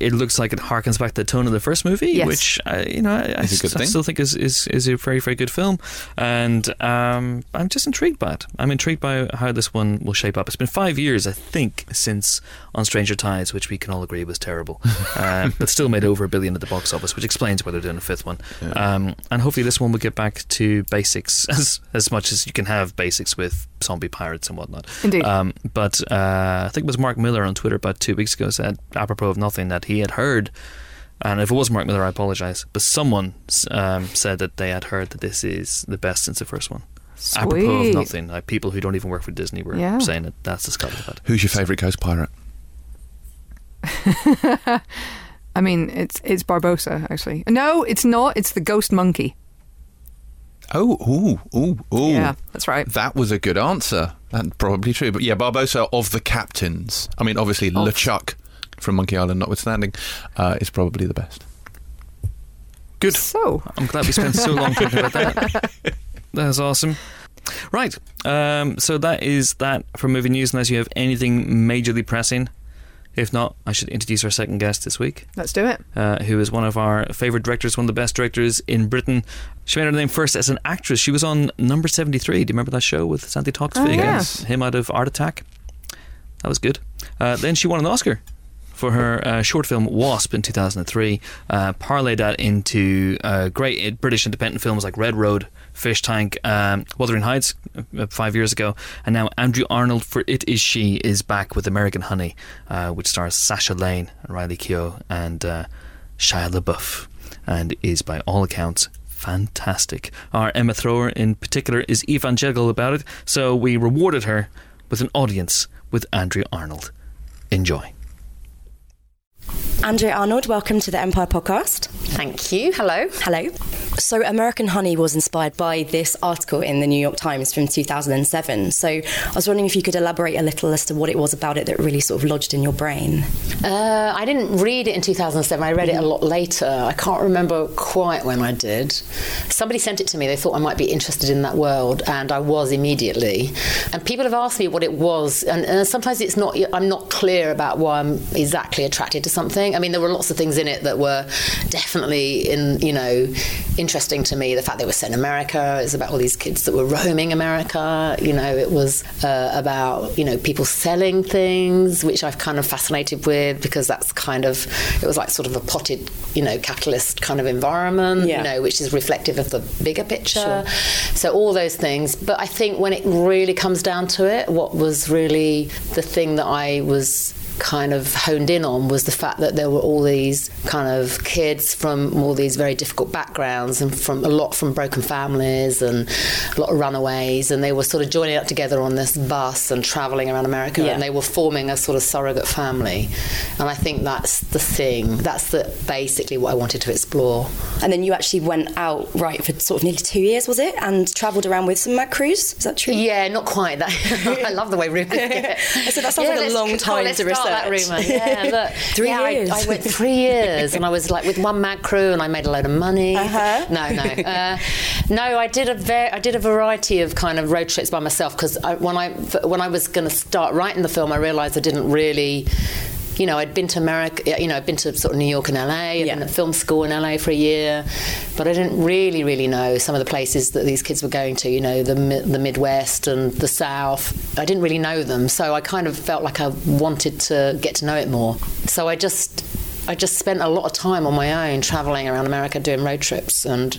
it looks like it harkens back to the tone of the first movie, Yes. which uh, you know I, I, Is a good st- I still think is, is is a very very good film, and um, I'm just intrigued by it. I'm intrigued by how this one will shape up. It's been five years, I think, since On Stranger Tides, which we can all agree was terrible, uh, but still made over a billion at the box office, which explains why they're doing a fifth one. Um, and hopefully, this one will get back to basics [LAUGHS] as as much as you can have basics with zombie pirates and whatnot. Indeed. Um, but uh, I think it was Mark Millar on Twitter about two weeks ago said, apropos of nothing, that he had heard, and if it was Mark Millar, I apologise, but someone um, said that they had heard that this is the best since the first one. Apropos of nothing, like people who don't even work for Disney were Yeah. saying that that's the Scottish. Who's your favourite ghost pirate? [LAUGHS] I mean, it's it's Barbossa actually. No, it's not. It's the ghost monkey. Oh, ooh, ooh, ooh. Yeah, that's right. That was a good answer. That's probably true. But yeah, Barbossa of the captains. I mean, obviously, LeChuck from Monkey Island, notwithstanding, uh, is probably the best. Good. So, I'm glad we spent so long [LAUGHS] talking about that. That's awesome. Right. Um, so that is that for movie news. Unless you have anything majorly pressing, if not, I should introduce our second guest this week. let's do it. uh, who is one of our favourite directors, one of the best directors in Britain. She made her name first as an actress. She was on Number 73. Do you remember that show with Sandi Toksvig Oh, yeah. him out of Art Attack? That was good. Uh, then she won an Oscar for her uh, short film Wasp in 2003. Uh, parlayed that into uh, great uh, British independent films like Red Road, Fish Tank, um, Wuthering Heights uh, five years ago, and now Andrea Arnold for It Is She is back with American Honey, uh, which stars Sasha Lane, Riley Keough, and uh, Shia LaBeouf, and is by all accounts fantastic. Our Emma Thrower in particular is evangelical about it, so we rewarded her with an audience with Andrea Arnold. Enjoy. Andrea Arnold, welcome to the Empire Podcast. Thank you. Hello. Hello. So, American Honey was inspired by this article in the New York Times from 2007. So, I was wondering if you could elaborate a little as to what it was about it that really sort of lodged in your brain. Uh, I didn't read it in 2007. I read it a lot later. I can't remember quite when I did. Somebody sent it to me. They thought I might be interested in that world, and I was immediately. And people have asked me what it was, and, and sometimes it's not. I'm not clear about why I'm exactly attracted to something. I mean, there were lots of things in it that were definitely in, you know, interesting to me. The fact that it was set in America. It's about all these kids that were roaming America. You know, it was uh, about you know people selling things, which I've kind of fascinated with because that's kind of it was like sort of a potted, you know, capitalist kind of environment. Yeah. You know, which is reflective of the bigger picture. So all those things. But I think when it really comes down to it, what was really the thing that I was kind of honed in on was the fact that there were all these kind of kids from all these very difficult backgrounds and from a lot from broken families and a lot of runaways and they were sort of joining up together on this bus and traveling around America Yeah. and they were forming a sort of surrogate family and I think that's the thing that's the basically what I wanted to explore And then you actually went out, right, for sort of nearly two years, was it? And travelled around with some mag crews? Is that true? Yeah, not quite. That [LAUGHS] I love the way rumours [LAUGHS] get. So that sounds like a long time to start That rumour. Yeah, look, [LAUGHS] Three yeah, I- years. I, went three years, and I was like with one mad crew, and I made a load of money. Uh-huh. No, no, uh, no. I did a ver- I did a variety of kind of road trips by myself because when I when I was going to start writing the film, I realised I didn't really. You know, I'd been to America. You know, I'd been to sort of New York and LA. I'd Yeah. been at film school in LA for a year, but I didn't really, really know some of the places that these kids were going to. You know, the the Midwest and the South. I didn't really know them, so I kind of felt like I wanted to get to know it more. So I just. I just spent a lot of time on my own traveling around America doing road trips and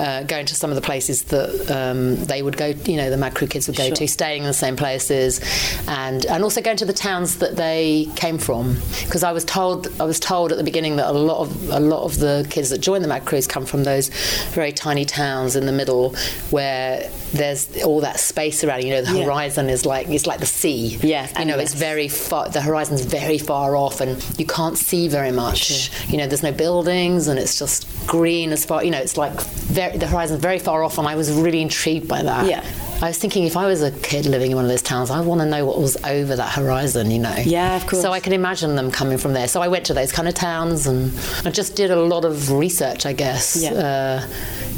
uh, going to some of the places that um, they would go, you know, the mag crew kids would go to, staying in the same places, and and also going to the towns that they came from. Because I was told, I was told at the beginning that a lot of a lot of the kids that join the mag crews come from those very tiny towns in the middle where there's all that space around. You know, the Yeah. horizon is like it's like the sea. Yeah, you know, it's very far. The horizon's very far off, and you can't see very much. You know, there's no buildings and it's just green as far. You know, it's like very, the horizon's very far off, and I was really intrigued by that. Yeah. I was thinking if I was a kid living in one of those towns, I want to know what was over that horizon, you know. Yeah, of course. So I can imagine them coming from there. So I went to those kind of towns and I just did a lot of research, I guess. Yeah. Uh,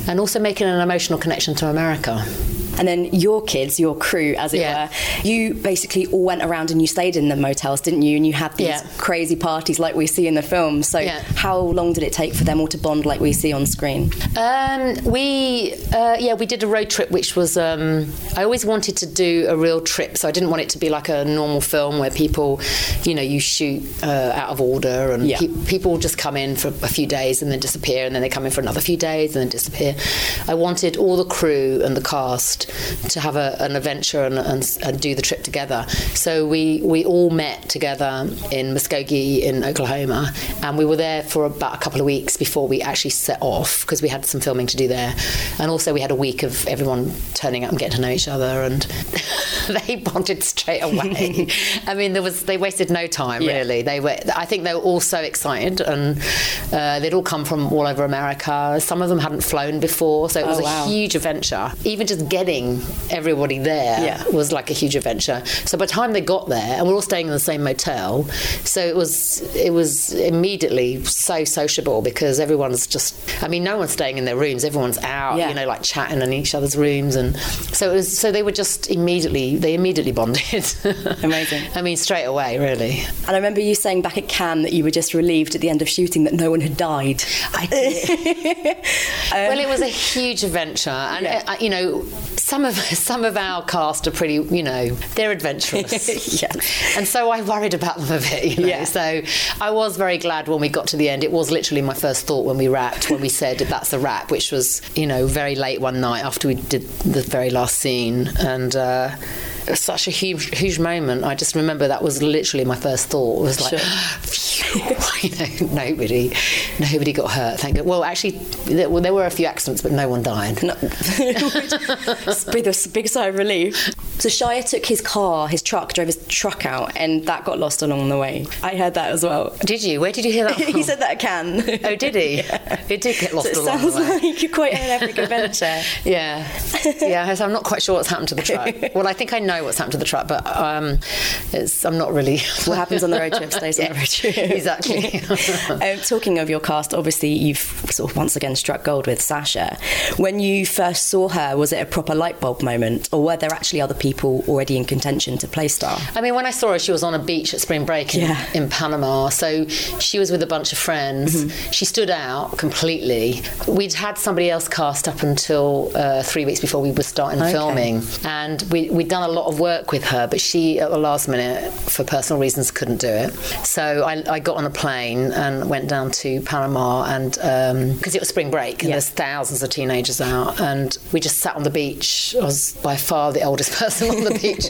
and also making an emotional connection to America. And then your kids, your crew, as it Yeah. were, you basically all went around and you stayed in the motels, didn't you? And you had these Yeah. crazy parties like we see in the film. So, Yeah. how long did it take for them all to bond like we see on screen? Um, we, uh, yeah, we did a road trip, which was. Um, I always wanted to do a real trip, so I didn't want it to be like a normal film where people, you know, you shoot uh, out of order and pe- people just come in for a few days and then disappear, and then they come in for another few days and then disappear. I wanted all the crew and the cast to have a, an adventure and, and, and do the trip together. So we we all met together in Muskogee in Oklahoma, and we were there for about a couple of weeks before we actually set off because we had some filming to do there, and also we had a week of everyone turning up and getting to know each other, and [LAUGHS] they bonded straight away. [LAUGHS] I mean, there was they wasted no time Yeah. really. They were I think they were all so excited, and uh, they'd all come from all over America. Some of them hadn't flown before, so it was Oh, wow. a huge adventure. Even just getting everybody there Yeah. was like a huge adventure. So by the time they got there, and we're all staying in the same motel, so it was it was immediately so sociable because everyone's just. I mean, no one's staying in their rooms. Everyone's out, Yeah. you know, like chatting in each other's rooms, and so it was. So they were just immediately they immediately bonded. [LAUGHS] Amazing. I mean, straight away, really. And I remember you saying back at Cannes that you were just relieved at the end of shooting that no one had died. I did. [LAUGHS] well, it was a huge adventure, and Yeah. uh, you know, some of [LAUGHS] some of our cast are pretty, you know, they're adventurous. [LAUGHS] Yeah. And so I worried about them a bit, you know. Yeah. So I was very glad when we got to the end. It was literally my first thought when we wrapped, when we said that's a wrap, which was, you know, very late one night after we did the very last scene, and. Uh, it was such a huge, huge moment. I just remember that was literally my first thought. It was like, [GASPS] phew, [LAUGHS] you know, nobody, nobody got hurt. Thank God. Well, actually, there, well, there were a few accidents, but no one died. No. It's a big, a big sigh of relief. So Shia took his car, his truck, drove his truck out, and that got lost along the way. I heard that as well. Did you? Where did you hear that? [LAUGHS] From? he said that at Cannes. Oh, did he? [LAUGHS] It did get lost So it along sounds the way. like quite an epic adventure. [LAUGHS] Yeah, yeah. so I'm not quite sure what's happened to the truck. Well, I think I know what's happened to the truck, but um, it's, I'm not really. What happens on the road trip stays on the road trip. exactly. um, talking of your cast, obviously you've sort of once again struck gold with Sasha. When you first saw her, was it a proper light bulb moment, or were there actually other people already in contention to play Star? I mean, when I saw her, she was on a beach at spring break in, Yeah. in Panama. So she was with a bunch of friends. Mm-hmm. She stood out completely. We'd had somebody else cast up until uh, three weeks before we were starting Okay. filming. And we, we'd done a lot of work with her, but she, at the last minute, for personal reasons, couldn't do it. So I, I got on a plane and went down to Panama and because it was spring break and Yeah. there's thousands of teenagers out and we just sat on the beach. I was by far the oldest [LAUGHS] person on the beach.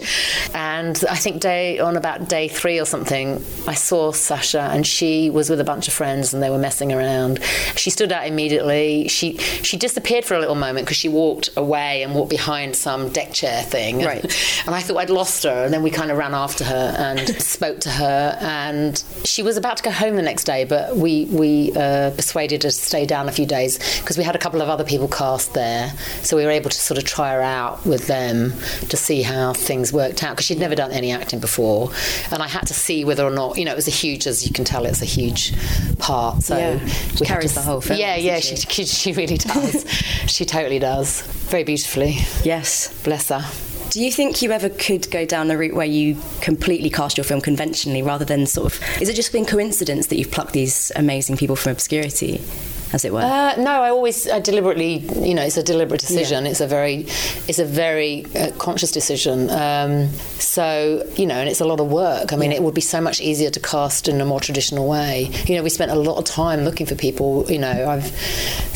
And I think day on about day three or something, I saw Sasha and she was with a bunch of friends and they were messing around. She stood out immediately. She she disappeared for a little moment because she walked away and walked behind some deck chair thing. [LAUGHS] Right. And I thought I'd lost her. And then we kind of ran after her and [LAUGHS] spoke to her. And she was about to go home the next day, but we we uh, persuaded her to stay down a few days because we had a couple of other people cast there. So we were able to sort of try her out with them to see how things worked out because she'd never done any acting before. And I had to see whether or not, you know, it was a huge, as you can tell, it's a huge part. So Yeah. we Carries to- the whole film, Yeah, yeah, she? she, she really does. [LAUGHS] she totally does. Very beautifully. Yes. Bless her. Do you think you ever could go down the route where you completely cast your film conventionally rather than sort of. Is it just been coincidence that you've plucked these amazing people from obscurity, as it were? Uh, no, I always I deliberately, you know, it's a deliberate decision. It's a very, it's a very uh, conscious decision. Um, so you know, and it's a lot of work. I mean, it would be so much easier to cast in a more traditional way. You know, we spent a lot of time looking for people. You know, I've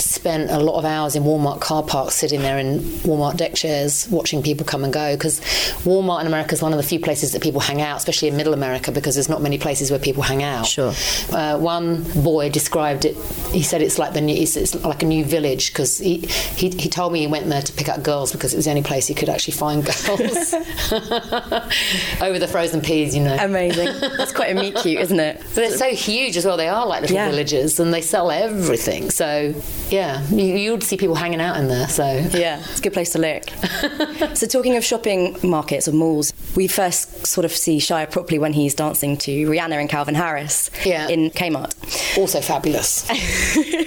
spent a lot of hours in Walmart car parks sitting there in Walmart deck chairs watching people come and go because Walmart in America is one of the few places that people hang out, especially in middle America because there's not many places where people hang out. Sure. Uh, one boy described it, he said it's like the new, it's, it's like a new village because he, he, he told me he went there to pick up girls because it was the only place he could actually find [LAUGHS] girls. [LAUGHS] Over the frozen peas, you know. Amazing. That's quite a meet cute, isn't it? But they're so huge as well. They are like little Yeah. villages, and they sell everything. So yeah, you, you would see people hanging out in there. So Yeah, it's a good place to look. [LAUGHS] so, talking of shopping markets or malls, we first sort of see Shia properly when he's dancing to Rihanna and Calvin Harris Yeah. in Kmart. also fabulous.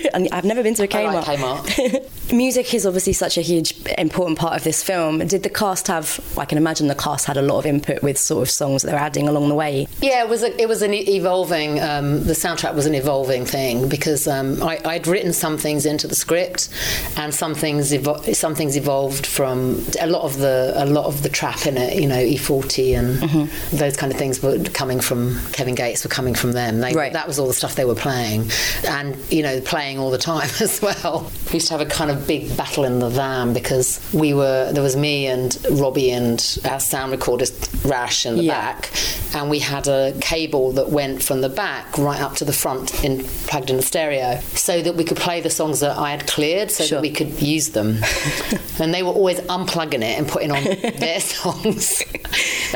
[LAUGHS] and I've never been to a Kmart. like Kmart. [LAUGHS] Music is obviously such a huge, important part of this film. Did the cast have? I can imagine the cast had a lot of input with sort of songs that they're adding along the way. Yeah, it was a, it was an evolving. Um, the soundtrack was an evolving thing because um, I, I'd written some things into the script, and some things evo- some things evolved from a lot of the a lot of the trap in it. You know, E40 and those kind of things were coming from Kevin Gates. Were coming from them. They, Right. That was all the stuff they were playing, and you know, playing all the time [LAUGHS] as well. We used to have a kind of big battle in the van because we were there was me and Robbie and our sound recordist Rash in the Yeah. back, and we had a cable that went from the back right up to the front in plugged in the stereo, so that we could play the songs that I had cleared, so Sure. that we could use them. [LAUGHS] and they were always unplugging it and putting on [LAUGHS] their songs,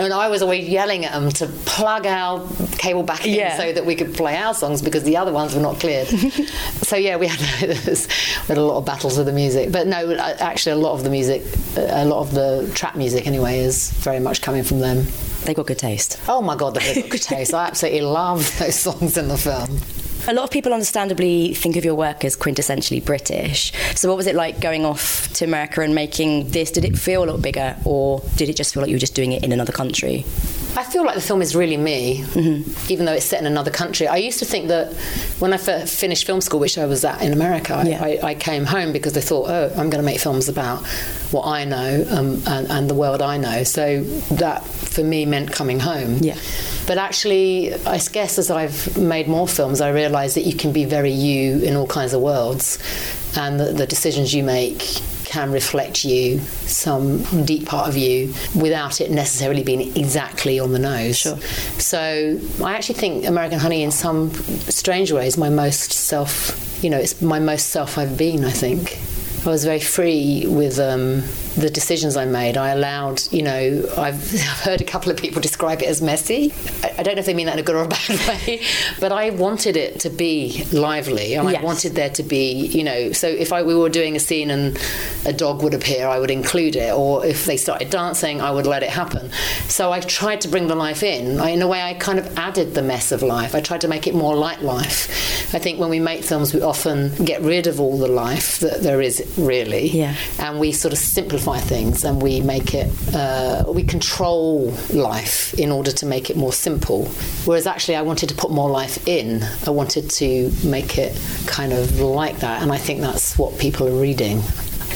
and I was always yelling at them to plug our cable back in Yeah. so that we could play our songs because the other ones were not cleared. [LAUGHS] so yeah, we had [LAUGHS] we had a lot of battles with the music, but no, uh, actually, a lot of the music, a lot of the trap music anyway, is very much coming from them. They got good taste. Oh my god, they've got [LAUGHS] good taste. I absolutely love those songs in the film. A lot of people understandably think of your work as quintessentially British. So, what was it like going off to America and making this? Did it feel a lot bigger, or did it just feel like you were just doing it in another country? I feel like the film is really me, even though it's set in another country. I used to think that when I fir- finished film school, which I was at in America, I, Yeah. I, I came home because I thought, oh, I'm going to make films about what I know um, and, and the world I know. So that for me meant coming home. Yeah. But actually, I guess as I've made more films, I realise that you can be very you in all kinds of worlds, and the, the decisions you make can reflect you, some deep part of you, without it necessarily being exactly on the nose. Sure. So I actually think American Honey, in some strange ways, my most self, you know, it's my most self I've been. I think I was very free with um, the decisions I made. I allowed, you know, I've, [LAUGHS] I've heard a couple of people describe it as messy. I, I don't know if they mean that in a good or a [LAUGHS] bad way, but I wanted it to be lively, and Yes. I wanted there to be, you know, so if I, we were doing a scene and a dog would appear, I would include it, or if they started dancing, I would let it happen. So I tried to bring the life in. I, in a way, I kind of added the mess of life. I tried to make it more like life. I think when we make films, we often get rid of all the life that there is really, Yeah. and we sort of simplify things and we make it, uh, we control life in order to make it more simple. Whereas actually, I wanted to put more life in. I wanted to make it kind of like that, and I think that's what people are reading.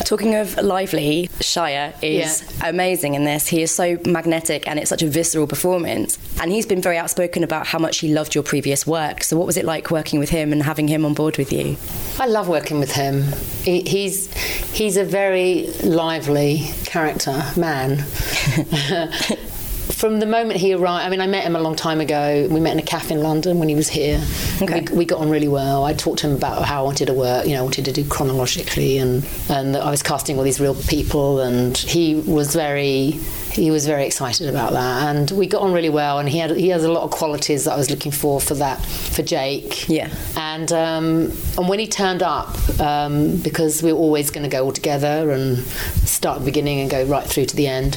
Talking of lively, Shia is amazing in this. He is so magnetic and it's such a visceral performance. And he's been very outspoken about how much he loved your previous work. So, what was it like working with him and having him on board with you? I love working with him. He, he's he's a very lively character man. [LAUGHS] From the moment he arrived, I mean, I met him a long time ago. We met in a cafe in London when he was here. Okay. We, we got on really well. I talked to him about how I wanted to work. You know, I wanted to do chronologically, and and I was casting all these real people, and he was very he was very excited about that, and we got on really well. And he had he has a lot of qualities that I was looking for for that for Jake. Yeah. And um, and when he turned up, um, because we were always going to go all together and start at the beginning and go right through to the end,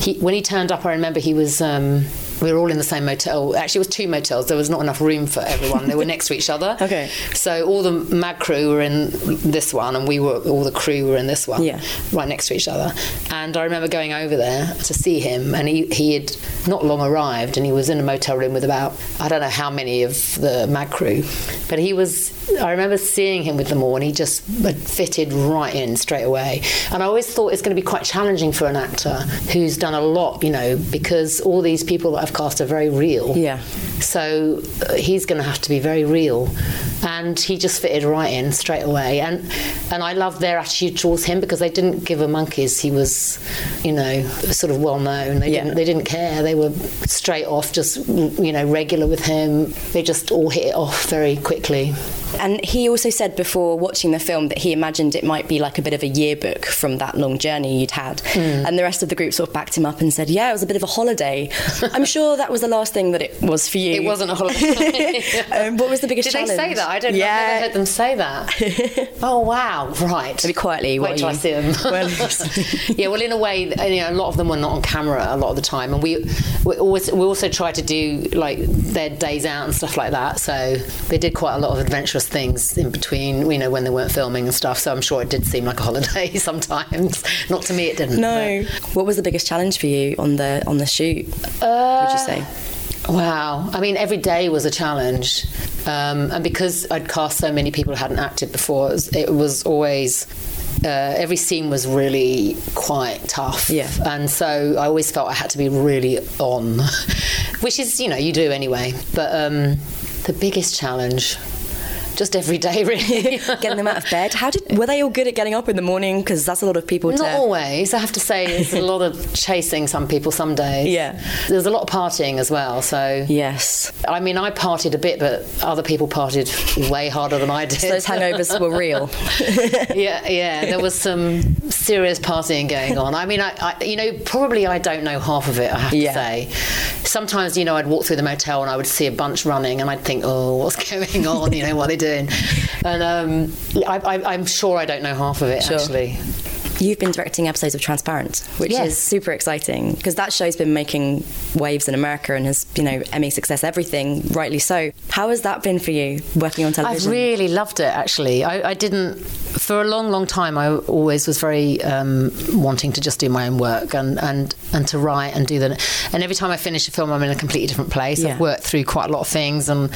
he when he turned up, I remember he was. Um, we were all in the same motel. Actually, it was two motels. There was not enough room for everyone. They were next to each other. [LAUGHS] Okay. So all the mag crew were in this one, and we were all the crew were in this one. Yeah. Right next to each other. And I remember going over there to see him, and he he had not long arrived, and he was in a motel room with about I don't know how many of the mag crew, but he was. I remember seeing him with them all, and he just fitted right in straight away. And I always thought it's going to be quite challenging for an actor who's done a lot, you know, because all these people that I've cast are very real. Yeah. So uh, he's going to have to be very real. and he just fitted right in straight away. And and I love their attitude towards him because they didn't give a monkeys. He was, you know, sort of well known. They Yeah. didn't they didn't care. They were straight off, just you know, regular with him. They just all hit it off very quickly. And he also said before watching the film that he imagined it might be like a bit of a yearbook from that long journey you'd had. Hmm. And the rest of the group sort of backed him up and said, Yeah, it was a bit of a holiday. [LAUGHS] I'm sure that was the last thing that it was for you. It wasn't a holiday. [LAUGHS] um, what was the biggest Did they say that? I don't know. Yeah. I've never heard them say that. [LAUGHS] oh wow! Right. Maybe quietly. Wait till I see them. Well, yeah, well, in a way, you know, a lot of them were not on camera a lot of the time, and we we always we also tried to do like their days out and stuff like that. So they did quite a lot of adventurous things in between, you know, when they weren't filming and stuff. So I'm sure it did seem like a holiday [LAUGHS] sometimes. Not to me, it didn't. no. What was the biggest challenge for you on the on the shoot? would you say? Wow. I mean, every day was a challenge. Um, and because I'd cast so many people who hadn't acted before, it was, it was always. Uh, every scene was really quite tough. Yeah. And so I always felt I had to be really on, [LAUGHS] which is, you know, you do anyway. But um, the biggest challenge, just every day, [LAUGHS] really. [LAUGHS] Getting them out of bed. How did were they all good at getting up in the morning? Because that's a lot of people to. Not always. I have to say, there's a lot of chasing some people some days. Yeah. There's a lot of partying as well. So Yes. I mean, I partied a bit, but other people partied way harder than I did. So those hangovers were real. [LAUGHS] yeah, yeah. There was some serious partying going on. I mean, I, I, you know, probably I don't know half of it. I have Yeah. to say. Sometimes, you know, I'd walk through the motel and I would see a bunch running, and I'd think, oh, what's going on? You know, what they doing? And um, I, I, I'm sure I don't know half of it Sure. actually. You've been directing episodes of Transparent, which Yes. is super exciting because that show's been making waves in America and has, you know, Emmy success, everything, rightly so. How has that been for you working on television? I've really loved it, actually. I, I didn't, for a long, long time, I always was very um, wanting to just do my own work and, and, and to write and do that. And every time I finish a film, I'm in a completely different place. Yeah. I've worked through quite a lot of things and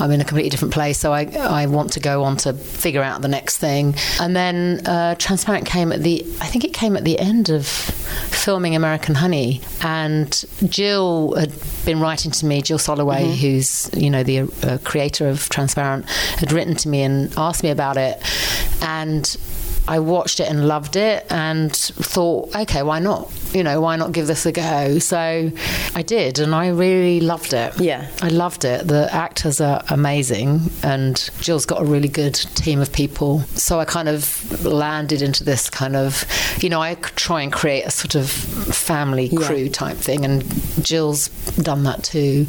I'm in a completely different place. So I, I want to go on to figure out the next thing. And then uh, Transparent came at the, I think it came at the end of filming American Honey. And Jill had been writing to me, Jill Soloway, who's, you know, the uh, creator of Transparent, had written to me and asked me about it. And I watched it and loved it and thought, okay, why not? You know, why not give this a go? So I did, and I really loved it. Yeah. I loved it. The actors are amazing, and Jill's got a really good team of people. So I kind of landed into this kind of, you know, I try and create a sort of family Yeah. crew type thing, and Jill's done that too.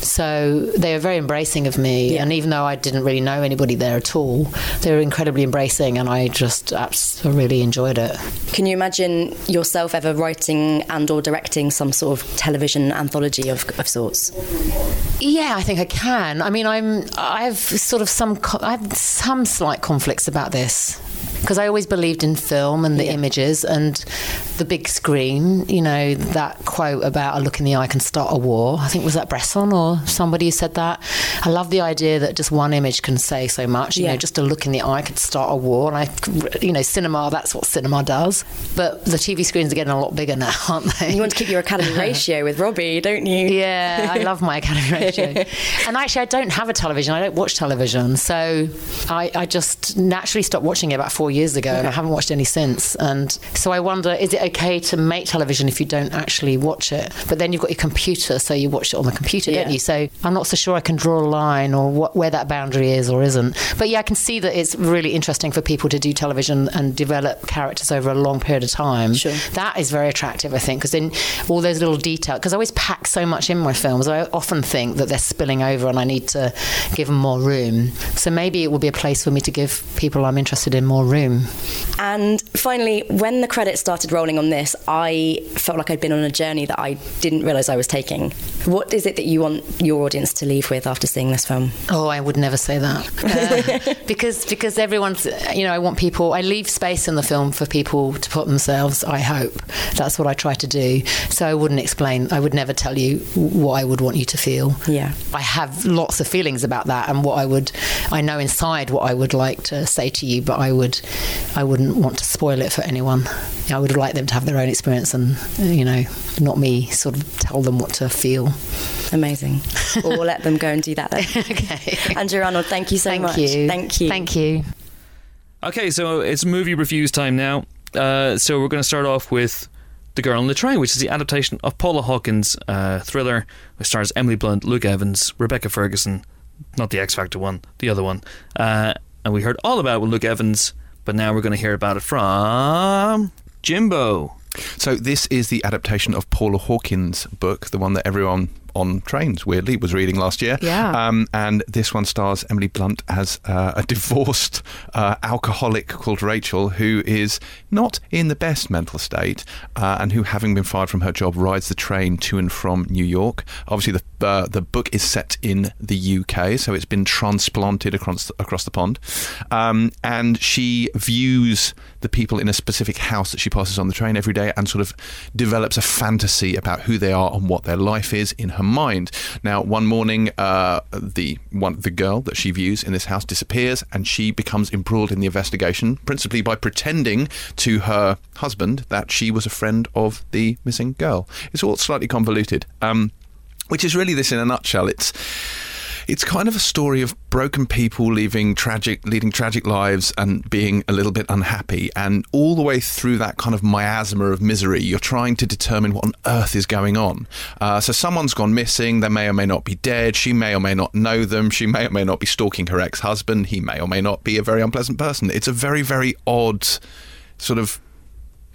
So they were very embracing of me, Yeah. and even though I didn't really know anybody there at all, they were incredibly embracing, and I just abs- really enjoyed it. Can you imagine yourself ever writing and or directing some sort of television anthology of, of sorts? Yeah, I think I can. I mean, I'm. I've sort of some. I have some slight conflicts about this because I always believed in film and the Yeah. images and the big screen. You know that quote about "a look in the eye can start a war." I think was that Bresson or somebody who said that. I love the idea that just one image can say so much. You Yeah. know, just a look in the eye could start a war. And I, you know, cinema. That's what cinema does. But the TV screens are getting a lot bigger now, [LAUGHS] aren't they? You want to keep your Academy [LAUGHS] ratio with Robbie, don't you? Yeah, I love my Academy [LAUGHS] ratio. and actually, I don't have a television. I don't watch television. So I, I just naturally stopped watching it about four years ago, and I haven't watched any since. And so I wonder is it okay to make television if you don't actually watch it? But then you've got your computer, so you watch it on the computer, don't you? So I'm not so sure I can draw a line or what, where that boundary is or isn't. But yeah, I can see that it's really interesting for people to do television and develop characters over a long period of time. Sure. That is very attractive, I think, because then all those little details, because I always pack so much in my films, I often think that they're spilling over and I need to give them more room. So maybe it will be a place for me to give people I'm interested in more room. And finally, when the credits started rolling on this, I felt like I'd been on a journey that I didn't realise I was taking. What is it that you want your audience to leave with after seeing this film? Oh, I would never say that Uh, [LAUGHS] because because everyone's you know I want people I leave space in the film for people to put themselves. I hope that's what I try to do. So I wouldn't explain. I would never tell you what I would want you to feel. Yeah. I have lots of feelings about that and what I would I know inside what I would like to say to you, but I would I wouldn't want to spoil it for anyone. I would like them to have their own experience and, you know, not me sort of tell them what to feel. Amazing. or we'll let them go and do that then. [LAUGHS] okay. Andrea Arnold, thank you so Thank much. you. Thank you. Thank you. Okay, so it's movie reviews time now. Uh, so we're going to start off with The Girl on the Train, which is the adaptation of Paula Hawkins' uh, thriller, which stars Emily Blunt, Luke Evans, Rebecca Ferguson, not the X Factor one, the other one. Uh, and we heard all about it with Luke Evans, but now we're going to hear about it from Jimbo. So this is the adaptation of Paula Hawkins' book, the one that everyone on trains weirdly was reading last year. Yeah. Um, and this one stars Emily Blunt as uh, a divorced uh, alcoholic called Rachel, who is not in the best mental state, uh, and who, having been fired from her job, rides the train to and from New York. Obviously, the uh, the book is set in the UK, so it's been transplanted across across the pond, um, and she views the people in a specific house that she passes on the train every day, and sort of develops a fantasy about who they are and what their life is in her mind. Now, one morning, uh, the one the girl that she views in this house disappears, and she becomes embroiled in the investigation, principally by pretending to her husband that she was a friend of the missing girl. It's all slightly convoluted. Um, which is really this in a nutshell. It's it's kind of a story of broken people leaving tragic, leading tragic lives and being a little bit unhappy. And all the way through that kind of miasma of misery, you're trying to determine what on earth is going on. Uh, so someone's gone missing. They may or may not be dead. She may or may not know them. She may or may not be stalking her ex-husband. He may or may not be a very unpleasant person. It's a very, very odd sort of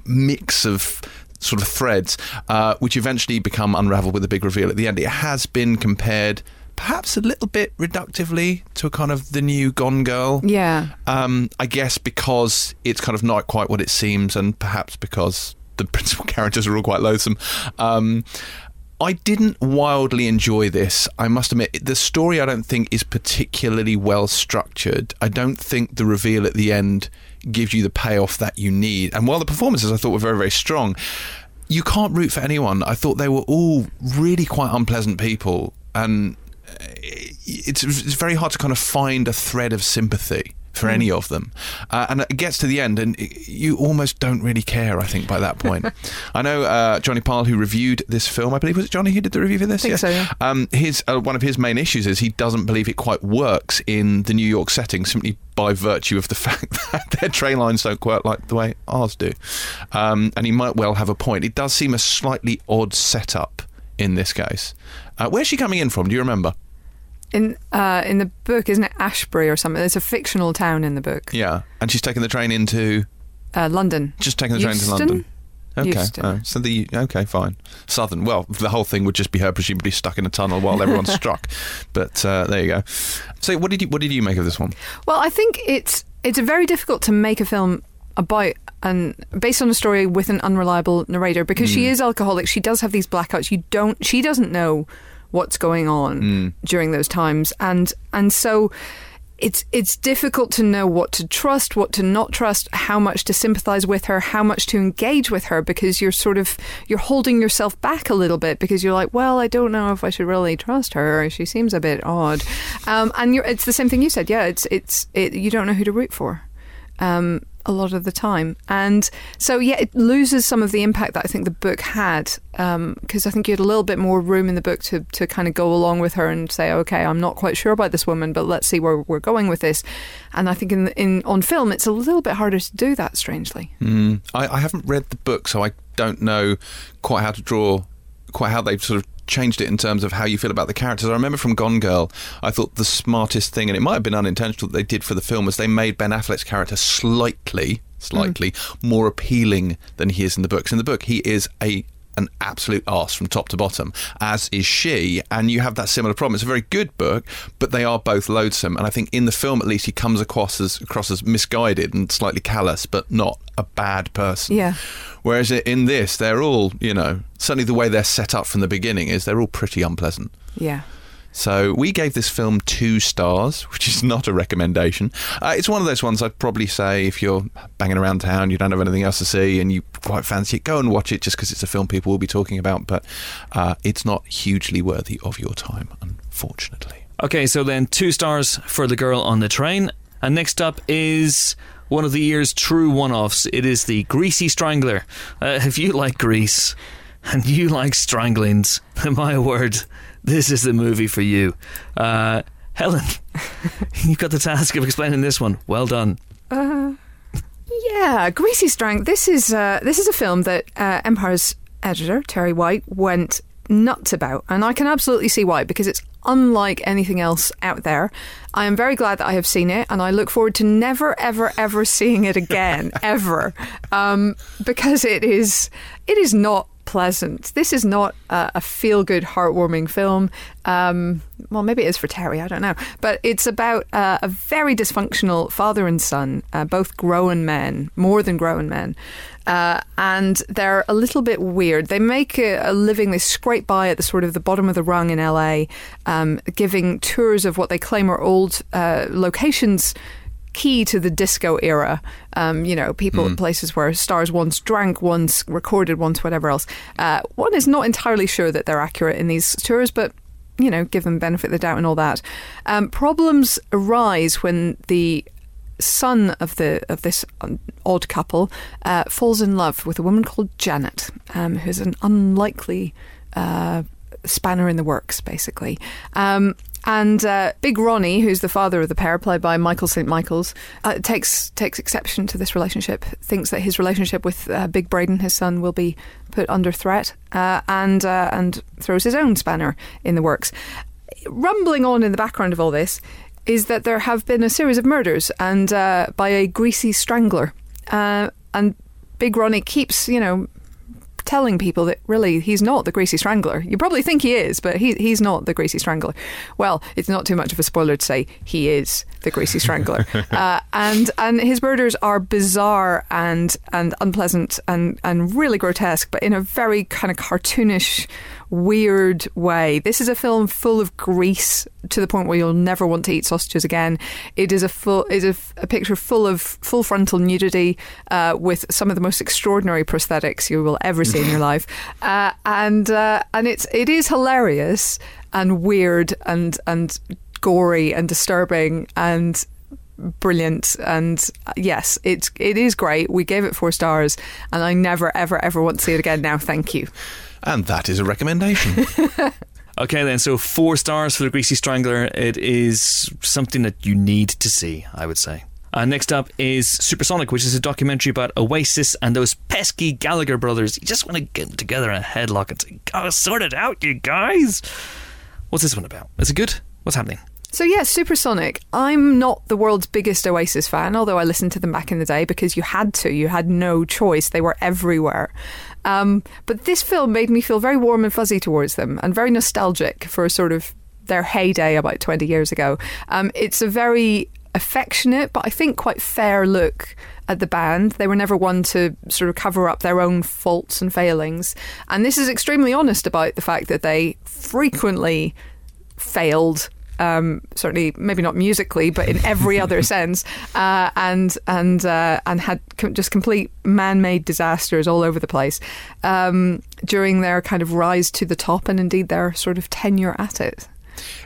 mix of sort of threads, uh, which eventually become unraveled with a big reveal at the end. It has been compared, perhaps a little bit reductively, to a kind of the new Gone Girl. Yeah. Um, I guess because it's kind of not quite what it seems, and perhaps because the [LAUGHS] principal characters are all quite loathsome. Um, I didn't wildly enjoy this. I must admit, the story I don't think is particularly well structured. I don't think the reveal at the end gives you the payoff that you need. And while the performances I thought were very, very strong, you can't root for anyone. I thought they were all really quite unpleasant people, and it's, it's very hard to kind of find a thread of sympathy for any of them. Uh, and it gets to the end, and you almost don't really care, I think, by that point. [LAUGHS] I know uh, Johnny Pile, who reviewed this film, I believe, was it Johnny who did the review for this? Think so, yeah. Um, his, uh, one of his main issues is he doesn't believe it quite works in the New York setting simply by virtue of the [LAUGHS] fact that their train lines don't work like the way ours do. Um, and he might well have a point. It does seem a slightly odd setup in this case. Uh, where's she coming in from? Do you remember? In uh, in the book, isn't it Ashbury or something? It's a fictional town in the book. Yeah, and she's taking the train into Uh, London. just taking the train to London. Okay, oh, so the okay, fine. Southern. Well, the whole thing would just be her presumably stuck in a tunnel while everyone's [LAUGHS] struck. But uh, there you go. So, what did you what did you make of this one? Well, I think it's it's very difficult to make a film about and based on a story with an unreliable narrator because she is alcoholic. She does have these blackouts. You don't. She doesn't know what's going on during those times, and and so. It's it's difficult to know what to trust, what to not trust, how much to sympathize with her, how much to engage with her, because you're sort of you're holding yourself back a little bit because you're like, well, I don't know if I should really trust her. She seems a bit odd, um, and you're, it's the same thing you said. Yeah, it's it's it, you don't know who to root for um, a lot of the time. And so, yeah, it loses some of the impact that I think the book had because I think you had a little bit more room in the book to, to kind of go along with her and say, okay, I'm not quite sure about this woman, but let's see where we're going with this. And I think in, in on film, it's a little bit harder to do that, strangely. Mm, I, I haven't read the book, so I don't know quite how to draw, quite how they've sort of changed it in terms of how you feel about the characters. I remember from Gone Girl, I thought the smartest thing, and it might have been unintentional that they did for the film, was they made Ben Affleck's character slightly, slightly mm. more appealing than he is in the books. In the book, he is a an absolute arse from top to bottom, as is she, and you have that similar problem. It's a very good book, but they are both loathsome. And I think in the film, at least, he comes across as across as misguided and slightly callous, but not a bad person. Yeah. Whereas in this, they're all, you know, certainly the way they're set up from the beginning is they're all pretty unpleasant. Yeah. So we gave this film two stars, [LAUGHS] which is not a recommendation. Uh, it's one of those ones I'd probably say if you're banging around town, you don't have anything else to see, and you quite fancy it, go and watch it just because it's a film people will be talking about. But uh, it's not hugely worthy of your time, unfortunately. Okay, so then two stars for The Girl on the Train. And next up is one of the year's true one-offs. It is the Greasy Strangler. Uh, [LAUGHS] if you like Grease and you like stranglings, [LAUGHS] my word, this is the movie for you. Uh, Helen, [LAUGHS] you've got the task of explaining this one. Well done. Uh, yeah, Greasy Strang. This is uh, this is a film that uh, Empire's editor Terri White went nuts about, and I can absolutely see why because it's unlike anything else out there. I am very glad that I have seen it, and I look forward to never, ever, ever seeing it again, [LAUGHS] ever, um, because it is it is not pleasant. This is not a, a feel good, heartwarming film. Um, well, maybe it is for Terri, I don't know. But it's about uh, a very dysfunctional father and son, uh, both grown men, more than grown men. Uh, and they're a little bit weird. They make a, a, living, they scrape by at the sort of the bottom of the rung in LA, um, giving tours of what they claim are old uh, locations key to the disco era. Um, you know, people mm. places where stars once drank, once recorded, once whatever else. Uh, one is not entirely sure that they're accurate in these tours, but you know, give them benefit of the doubt and all that. Um, problems arise when the son of the of this odd couple uh, falls in love with a woman called Janet, um, who's an unlikely uh, spanner in the works, basically. Um, and uh, Big Ronnie, who's the father of the pair, played by Michael St. Michaels, uh, takes takes exception to this relationship. Thinks that his relationship with uh, Big Brayden, his son, will be put under threat, uh, and uh, and throws his own spanner in the works. Rumbling on in the background of all this is that there have been a series of murders, and uh, by a greasy strangler, and Big Ronnie keeps, you know, telling people that really he's not the Greasy Strangler. You probably think he is, but he, he's not the Greasy Strangler. Well, it's not too much of a spoiler to say he is the Greasy Strangler. [LAUGHS] uh, and and his murders are bizarre and and unpleasant and and really grotesque, but in a very kind of cartoonish weird way. This is a film full of grease to the point where you'll never want to eat sausages again. It is a full is a, a picture full of full frontal nudity uh, with some of the most extraordinary prosthetics you will ever see in your [LAUGHS] life, uh, and uh, and it's it is hilarious and weird and and gory and disturbing and brilliant and uh, yes it's it is great we gave it four stars and i never ever ever want to see it again now thank you and that is a recommendation. [LAUGHS] okay, then. So, four stars for The Greasy Strangler. It is something that you need to see, I would say. Uh, next up is Supersonic, which is a documentary about Oasis and those pesky Gallagher brothers. You just want to get them together in a headlock and say, "Gotta sort it out, you guys." What's this one about? Is it good? What's happening? So, yes, Supersonic. I'm not the world's biggest Oasis fan, although I listened to them back in the day because you had to. You had no choice. They were everywhere. Um, but this film made me feel very warm and fuzzy towards them and very nostalgic for a sort of their heyday about 20 years ago. Um, it's a very affectionate, but I think quite fair look at the band. They were never one to sort of cover up their own faults and failings. And this is extremely honest about the fact that they frequently failed um, certainly maybe not musically, but in every other [LAUGHS] sense, uh, and and uh, and had com- just complete man-made disasters all over the place um, during their kind of rise to the top, and indeed their sort of tenure at it.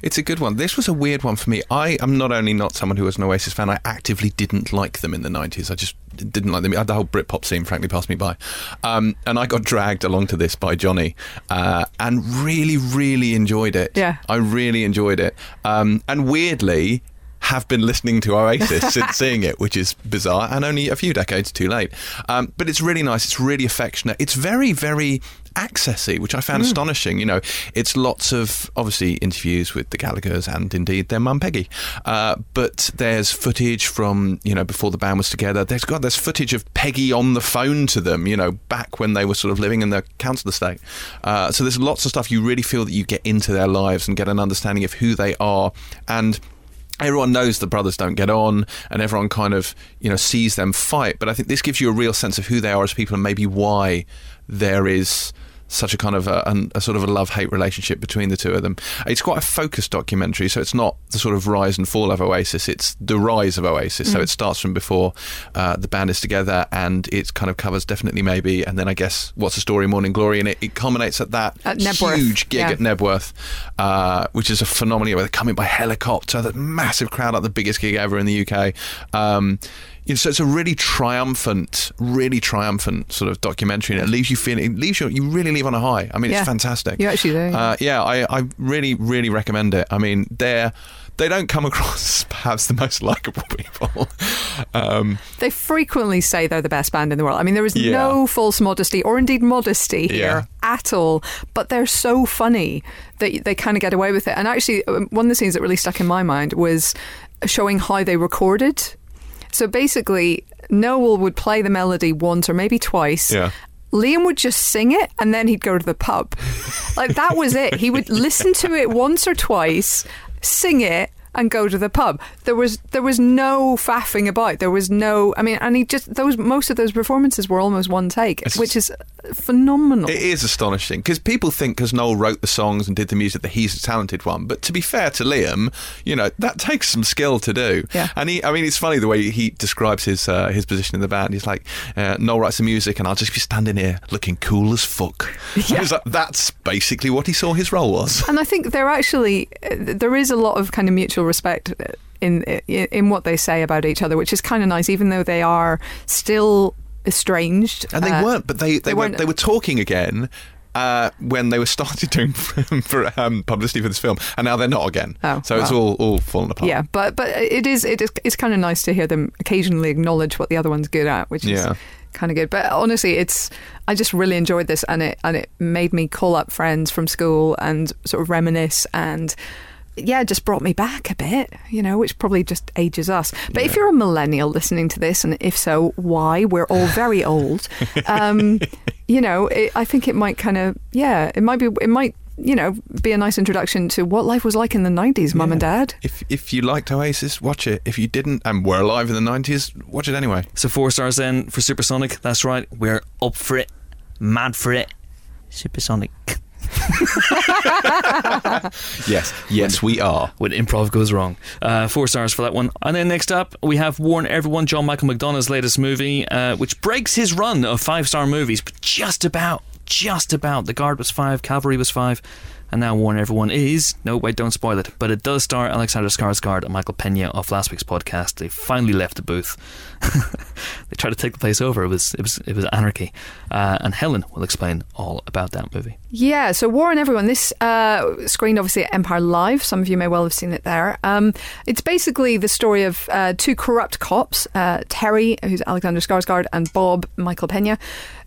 It's a good one. This was a weird one for me. I am not only not someone who was an Oasis fan, I actively didn't like them in the 90s. I just didn't like them. The whole Britpop scene, frankly, passed me by. Um, and I got dragged along to this by Johnny uh, and really, really enjoyed it. Yeah. I really enjoyed it. Um, and weirdly, have been listening to Oasis [LAUGHS] since seeing it, which is bizarre and only a few decades too late. Um, but it's really nice. It's really affectionate. It's very, very accessy, which I found mm. astonishing. You know, it's lots of obviously interviews with the Gallagher's and indeed their mum Peggy, uh, but there's footage from you know before the band was together. There's got there's footage of Peggy on the phone to them. You know, back when they were sort of living in the council estate. Uh, so there's lots of stuff you really feel that you get into their lives and get an understanding of who they are and everyone knows the brothers don't get on and everyone kind of you know sees them fight but i think this gives you a real sense of who they are as people and maybe why there is such a kind of a, a sort of a love hate relationship between the two of them. It's quite a focused documentary, so it's not the sort of rise and fall of Oasis. It's the rise of Oasis. Mm. So it starts from before uh, the band is together, and it kind of covers definitely maybe, and then I guess what's the story, Morning Glory, and it, it culminates at that at huge gig yeah. at Knebworth, uh, which is a phenomenal. Where they're coming by helicopter, that massive crowd, like the biggest gig ever in the UK. Um, so it's a really triumphant, really triumphant sort of documentary, and it leaves you feeling, it leaves you, you really leave on a high. I mean, Yeah. it's fantastic. You actually do, yeah. Uh, yeah, I, I really, really recommend it. I mean, they're they don't come across as [LAUGHS] perhaps the most likable [LAUGHS] people. um, They frequently say they're the best band in the world. I mean, there is Yeah. no false modesty or indeed modesty here Yeah. at all, but they're so funny that they kind of get away with it. And actually, um, one of the scenes that really stuck in my mind was showing how they recorded. So basically, Noel would play the melody once or maybe twice. Yeah. Liam would just sing it and then he'd go to the pub. like that was it. He would listen to it once or twice, sing it and go to the pub. There was there was no faffing about. There was no I mean and he just those most of those performances were almost one take, It's- which is phenomenal. It is astonishing because people think because Noel wrote the songs and did the music that he's a talented one. But to be fair to Liam, you know that takes some skill to do. Yeah. And he, I mean, it's funny the way he describes his uh, his position in the band. He's like, uh, Noel writes the music, and I'll just be standing here looking cool as fuck. [LAUGHS] Yeah. Like, that's basically what he saw his role was. and I think they're actually uh, there is a lot of kind of mutual respect in in, what they say about each other, which is kind of nice, even though they are still estranged. And they Uh, weren't, but they they, they were weren't- they were talking again. Uh, when they were [LAUGHS] started doing [LAUGHS] for um, publicity for this film, and now they're not again. Oh, so it's all all fallen apart. Yeah, but but it is it is it's kind of nice to hear them occasionally acknowledge what the other one's good at, which is kind of good. But honestly, it's I just really enjoyed this, and it and it made me call up friends from school and sort of reminisce and. Yeah, just brought me back a bit, you know, which probably just ages us. But if you're a millennial listening to this, and if so, why? We're all very [LAUGHS] old. Um, you know, it, I think it might kind of, yeah, it might be, it might, you know, be a nice introduction to what life was like in the 90s, mum and dad. If if you liked Oasis, watch it. If you didn't and were alive in the nineties, watch it anyway. So four stars then for Supersonic. That's right. We're up for it, mad for it. Supersonic. [LAUGHS] Yes, yes, we are. when improv goes wrong. Uh, four stars for that one. And then next up, we have War on Everyone, John Michael McDonagh's latest movie, uh, which breaks his run of five star movies, but just about, just about. The Guard was five, Calvary was five, and now War on Everyone is. No, wait, don't spoil it. But it does star Alexander Skarsgård and Michael Pena off last week's podcast. They finally left the booth. [LAUGHS] they tried to take the place over. It was, it was, it was anarchy. Uh, and Helen will explain all about that movie. Yeah, so War on Everyone. This uh, screened obviously at Empire Live. Some of you may well have seen it there. Um, it's basically the story of uh, two corrupt cops, uh, Terry, who's Alexander Skarsgård, and Bob, Michael Pena,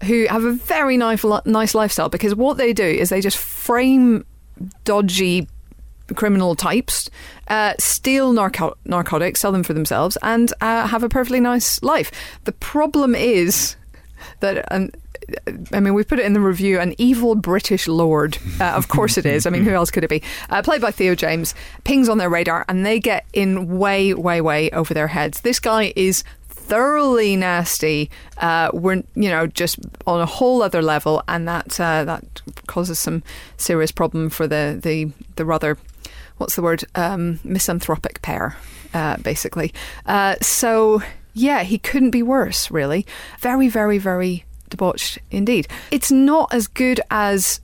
who have a very nice, nice lifestyle because what they do is they just frame dodgy criminal types, uh, steal narco- narcotics, sell them for themselves, and uh, have a perfectly nice life. The problem is that, um, I mean, we put it in the review, an evil British lord. Uh, of course it is. I mean, who else could it be? Uh, played by Theo James, pings on their radar, and they get in way, way, way over their heads. This guy is thoroughly nasty. Uh, we're you know just on a whole other level, and that uh, that causes some serious problem for the the the rather what's the word um, misanthropic pair, uh, basically. Uh, so yeah, he couldn't be worse. Really, very very very debauched indeed. It's not as good as.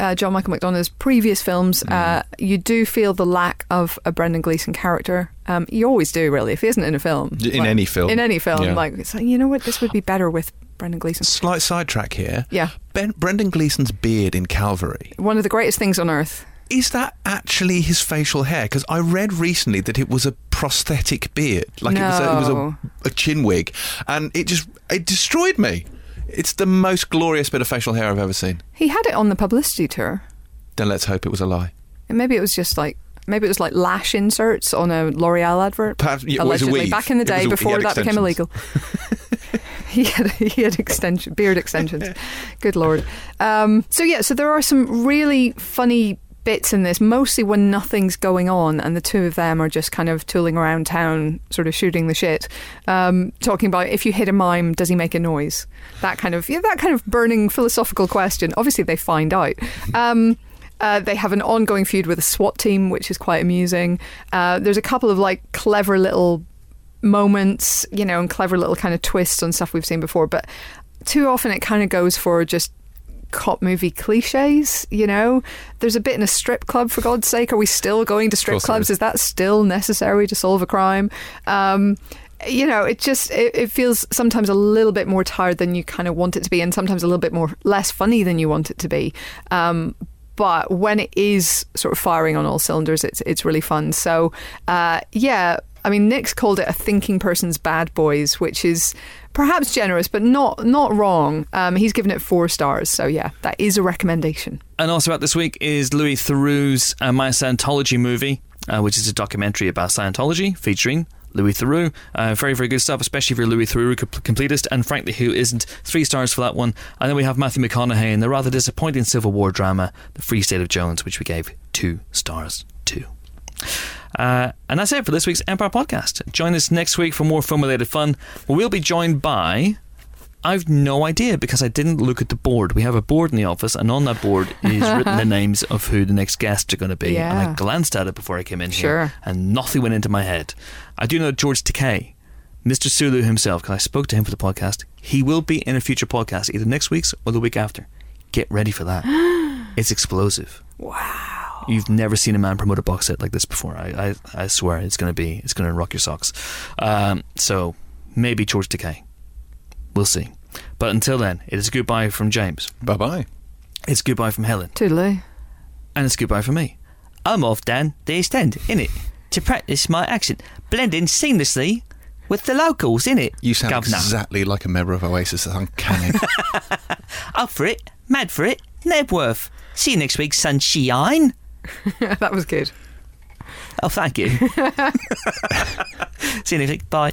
Uh, John Michael McDonagh's previous films, uh, you do feel the lack of a Brendan Gleeson character. Um, you always do, really. If he isn't in a film, In any film. in any film, Yeah. like it's like you know what, this would be better with Brendan Gleeson. Slight sidetrack here. Yeah. Ben, Brendan Gleeson's beard in Calvary. One of the greatest things on earth. Is that actually his facial hair? Because I read recently that it was a prosthetic beard, like it was, a, it was a, a chin wig, and it just it destroyed me. It's the most glorious bit of facial hair I've ever seen. He had it on the publicity tour. Then let's hope it was a lie. And maybe it was just like maybe it was like lash inserts on a L'Oreal advert. Perhaps yeah, it was a allegedly back in the day a- before that became illegal. [LAUGHS] he had he had extension beard extensions. [LAUGHS] Good lord. Um, so yeah, so there are some really funny bits in this, mostly when nothing's going on and the two of them are just kind of tooling around town, sort of shooting the shit, um, talking about if you hit a mime, does he make a noise? That kind of yeah, that kind of burning philosophical question. Obviously, they find out. Um, uh, they have an ongoing feud with a SWAT team, which is quite amusing. Uh, there's a couple of like clever little moments, you know, and clever little kind of twists on stuff we've seen before. But too often it kind of goes for just cop movie cliches, you know? There's a bit in a strip club, for God's sake. Are we still going to strip clubs? is. Is that still necessary to solve a crime? Um, you know, it just it, it feels sometimes a little bit more tired than you kind of want it to be, and sometimes a little bit more less funny than you want it to be. Um, but when it is sort of firing on all cylinders, it's it's really fun. So uh, yeah, I mean, Nick's called it a thinking person's Bad Boys, which is perhaps generous, but not not wrong. Um, he's given it four stars, so yeah, that is a recommendation. And also out this week is Louis Theroux's uh, My Scientology movie, uh, which is a documentary about Scientology featuring Louis Theroux. Uh, very, very good stuff, especially if you're Louis Theroux completist, and frankly, who isn't? Three stars for that one. And then we have Matthew McConaughey in the rather disappointing Civil War drama, The Free State of Jones, which we gave two stars to. Uh, and that's it for this week's Empire podcast. Join us next week for more film related fun. We'll be joined by I've no idea because I didn't look at the board. We have a board in the office, and on that board is [LAUGHS] written the names of who the next guests are going to be. Yeah. And I glanced at it before I came in Sure. here, and nothing went into my head. I do know George Takei, Mr. Sulu himself, because I spoke to him for the podcast. He will be in a future podcast, either next week's or the week after. Get ready for that. [GASPS] it's explosive. Wow. You've never seen a man promote a box set like this before. I, I, I swear it's going to be it's going to rock your socks. Um, so maybe George Takei. We'll see. But until then, it is goodbye from James. Bye bye. It's goodbye from Helen, Toodaloo. and it's goodbye from me. I'm off down the East End, innit? To practice my accent, blending seamlessly with the locals, innit? You sound Governor. exactly like a member of Oasis. That's uncanny. [LAUGHS] Up for it, mad for it, Knebworth. See you next week, sunshine. [LAUGHS] that was good. Oh, thank you. [LAUGHS] [LAUGHS] See you next week. Bye.